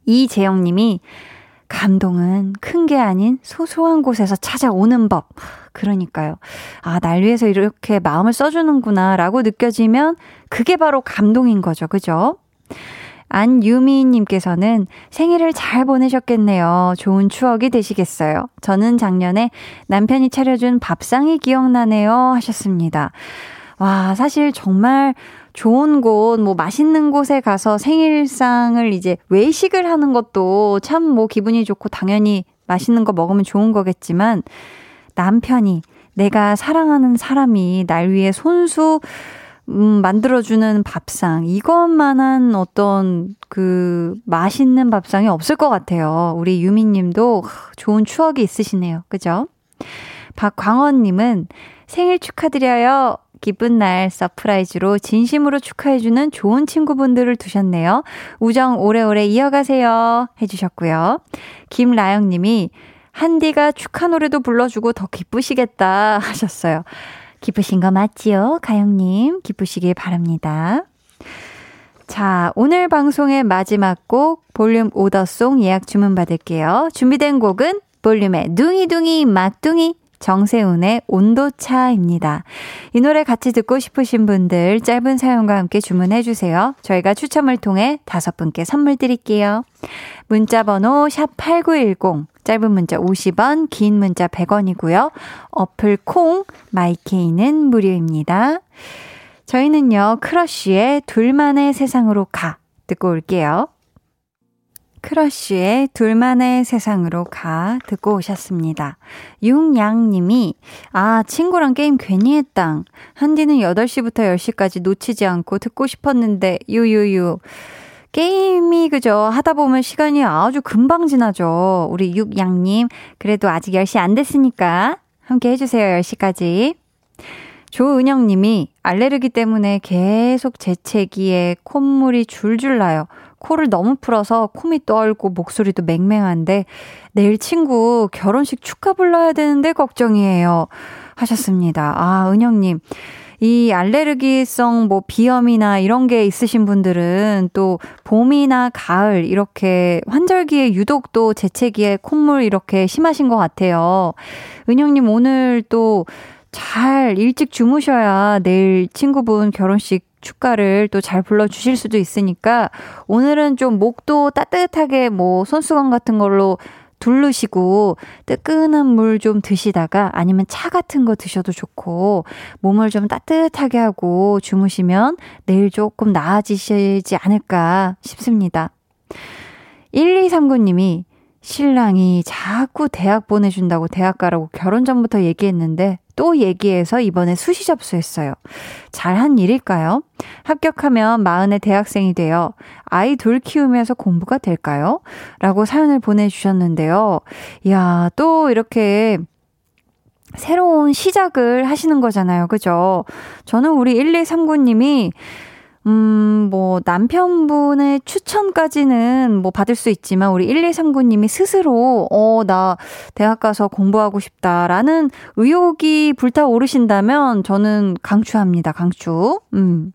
이재영 님이 감동은 큰 게 아닌 소소한 곳에서 찾아오는 법. 그러니까요. 아, 날 위해서 이렇게 마음을 써주는구나 라고 느껴지면 그게 바로 감동인 거죠. 그죠? 안유미님께서는 생일을 잘 보내셨겠네요. 좋은 추억이 되시겠어요. 저는 작년에 남편이 차려준 밥상이 기억나네요. 하셨습니다. 와, 사실 정말 좋은 곳, 뭐 맛있는 곳에 가서 생일상을 이제 외식을 하는 것도 참 뭐 기분이 좋고 당연히 맛있는 거 먹으면 좋은 거겠지만 남편이 내가 사랑하는 사람이 날 위해 손수 음, 만들어주는 밥상. 이것만한 어떤 그 맛있는 밥상이 없을 것 같아요. 우리 유미님도 좋은 추억이 있으시네요. 그죠? 박광원님은 생일 축하드려요. 기쁜 날 surprise로 진심으로 축하해주는 좋은 친구분들을 두셨네요. 우정 오래오래 이어가세요. 해주셨고요. 김라영님이 한디가 축하 노래도 불러주고 더 기쁘시겠다 하셨어요. 기쁘신 거 맞지요? 가영님, 기쁘시길 바랍니다. 자, 오늘 방송의 마지막 곡 볼륨 오더송 예약 주문 받을게요. 준비된 곡은 볼륨의 둥이둥이 막둥이 정세운의 온도차입니다. 이 노래 같이 듣고 싶으신 분들 짧은 사연과 함께 주문해 주세요. 저희가 추첨을 통해 다섯 분께 선물 드릴게요. 문자 번호 샵8910 짧은 문자 50원, 긴 문자 100원이고요. 어플 콩 My K는 무료입니다. 저희는요. 크러쉬의 둘만의 세상으로 가 듣고 올게요. 크러쉬의 둘만의 세상으로 가 듣고 오셨습니다. 융양님이 아 친구랑 게임 괜히 했당. 한디는 8시부터 10시까지 놓치지 않고 듣고 싶었는데 유유유. 게임이 그죠 하다 보면 시간이 아주 금방 지나죠. 우리 육양님 그래도 아직 10시 안 됐으니까 함께 해주세요 10시까지. 조은영 님이 알레르기 때문에 계속 재채기에 콧물이 줄줄 나요. 코를 너무 풀어서 콤이 떨고 목소리도 맹맹한데 내일 친구 결혼식 축하 불러야 되는데 걱정이에요. 하셨습니다. 아, 은영님. 이 알레르기성 뭐 비염이나 이런 게 있으신 분들은 또 봄이나 가을 이렇게 환절기에 유독 또 재채기에 콧물 이렇게 심하신 것 같아요. 은영님 오늘 또 잘 일찍 주무셔야 내일 친구분 결혼식 축가를 또 잘 불러주실 수도 있으니까 오늘은 좀 목도 따뜻하게 뭐 손수건 같은 걸로 두르시고 뜨끈한 물 좀 드시다가 아니면 차 같은 거 드셔도 좋고 몸을 좀 따뜻하게 하고 주무시면 내일 조금 나아지시지 않을까 싶습니다. 1239님이 신랑이 자꾸 대학 보내준다고 대학 가라고 결혼 전부터 얘기했는데 또 얘기해서 이번에 수시 접수했어요. 잘한 일일까요? 합격하면 마흔의 대학생이 되어 아이 둘 키우면서 공부가 될까요? 라고 사연을 보내주셨는데요. 이야, 또 이렇게 새로운 시작을 하시는 거잖아요. 그죠? 저는 우리 1239님이 음, 뭐, 남편분의 추천까지는 뭐 받을 수 있지만, 우리 1239님이 스스로, 어, 나 대학 가서 공부하고 싶다라는 의욕이 불타오르신다면, 저는 강추합니다, 강추. 음.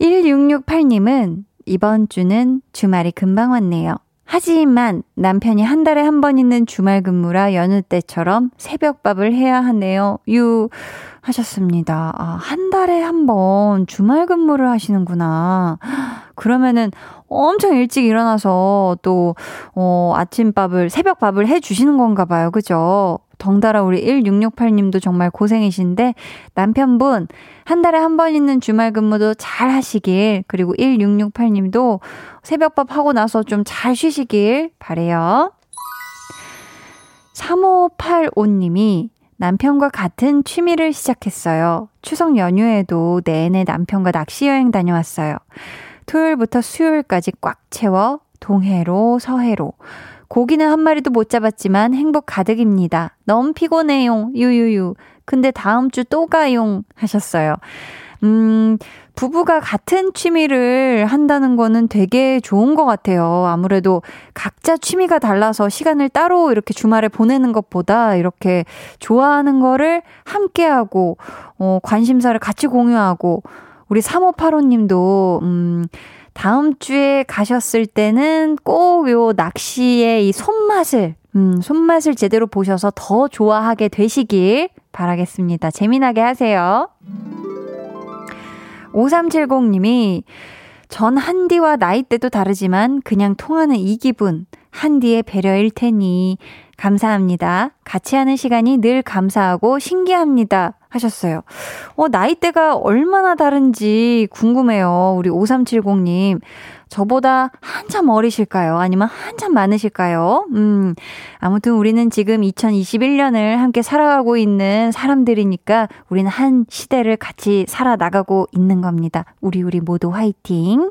1668님은 이번 주는 주말이 금방 왔네요. 하지만 남편이 한 달에 한 번 있는 주말 근무라 여느 때처럼 새벽밥을 해야 하네요. 유 하셨습니다. 아, 한 달에 한 번 주말 근무를 하시는구나. 그러면은 엄청 일찍 일어나서 또, 어, 아침밥을, 새벽밥을 해 주시는 건가 봐요. 그죠? 덩달아 우리 1668님도 정말 고생이신데 남편분 한 달에 한 번 있는 주말 근무도 잘 하시길 그리고 1668님도 새벽밥 하고 나서 좀 잘 쉬시길 바래요. 3585님이 남편과 같은 취미를 시작했어요. 추석 연휴에도 내내 남편과 낚시 여행 다녀왔어요. 토요일부터 수요일까지 꽉 채워 동해로 서해로 고기는 한 마리도 못 잡았지만 행복 가득입니다. 너무 피곤해용. 유유유. 근데 다음 주 또 가용 하셨어요. 음, 부부가 같은 취미를 한다는 거는 되게 좋은 것 같아요. 아무래도 각자 취미가 달라서 시간을 따로 이렇게 주말에 보내는 것보다 이렇게 좋아하는 거를 함께하고, 어, 관심사를 같이 공유하고, 우리 3585님도, 음, 다음 주에 가셨을 때는 꼭 요 낚시의 이 손맛을, 음, 손맛을 제대로 보셔서 더 좋아하게 되시길 바라겠습니다. 재미나게 하세요. 5370님이 전 한디와 나이대도 다르지만 그냥 통하는 이 기분, 한디의 배려일 테니 감사합니다. 같이 하는 시간이 늘 감사하고 신기합니다. 하셨어요. 어, 나이대가 얼마나 다른지 궁금해요. 우리 5370님. 저보다 한참 어리실까요? 아니면 한참 많으실까요? 음, 아무튼 우리는 지금 2021년을 함께 살아가고 있는 사람들이니까 우리는 한 시대를 같이 살아나가고 있는 겁니다. 우리, 우리 모두 화이팅!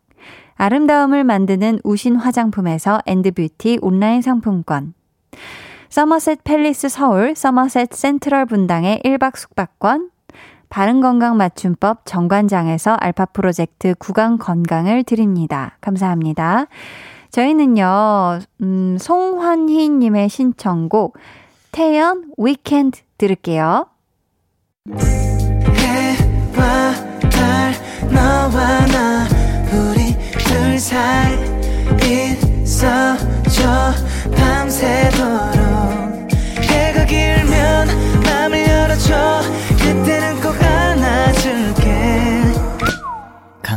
아름다움을 만드는 우신 화장품에서 엔드뷰티 온라인 상품권, 서머셋 팰리스 서울, 서머셋 센트럴 분당의 1박 숙박권, 바른건강 맞춤법 정관장에서 알파 프로젝트 구강 건강을 드립니다. 감사합니다. 저희는요, 음, 송환희님의 신청곡, 태연 Weekend 들을게요. 해와 달 너와 나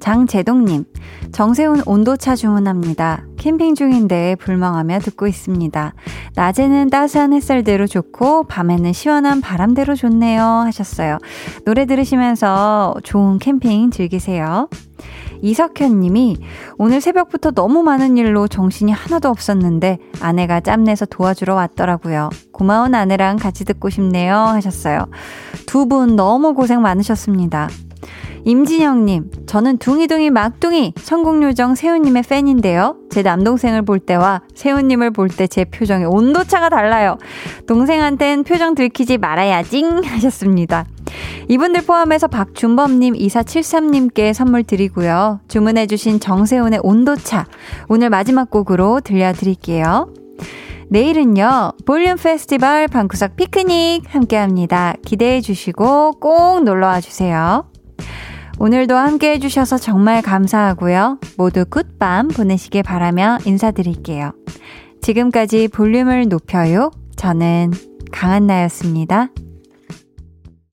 장재동님, 정세훈 온도차 주문합니다. 캠핑 중인데 불멍하며 듣고 있습니다. 낮에는 따스한 햇살대로 좋고, 밤에는 시원한 바람대로 좋네요. 하셨어요. 노래 들으시면서 좋은 캠핑 즐기세요. 이석현 님이 오늘 새벽부터 너무 많은 일로 정신이 하나도 없었는데 아내가 짬내서 도와주러 왔더라고요. 고마운 아내랑 같이 듣고 싶네요. 하셨어요. 두 분 너무 고생 많으셨습니다. 임진영님, 저는 둥이둥이 막둥이 성공요정 세훈님의 팬인데요. 제 남동생을 볼 때와 세훈님을 볼 때 제 표정의 온도차가 달라요. 동생한텐 표정 들키지 말아야징 하셨습니다. 이분들 포함해서 박준범님, 2473님께 선물 드리고요. 주문해주신 정세훈의 온도차, 오늘 마지막 곡으로 들려드릴게요. 내일은요, 볼륨 페스티벌 방구석 피크닉 함께 합니다. 기대해 주시고 꼭 놀러 와 주세요. 오늘도 함께 해주셔서 정말 감사하고요. 모두 굿밤 보내시길 바라며 인사드릴게요. 지금까지 볼륨을 높여요. 저는 강한나였습니다.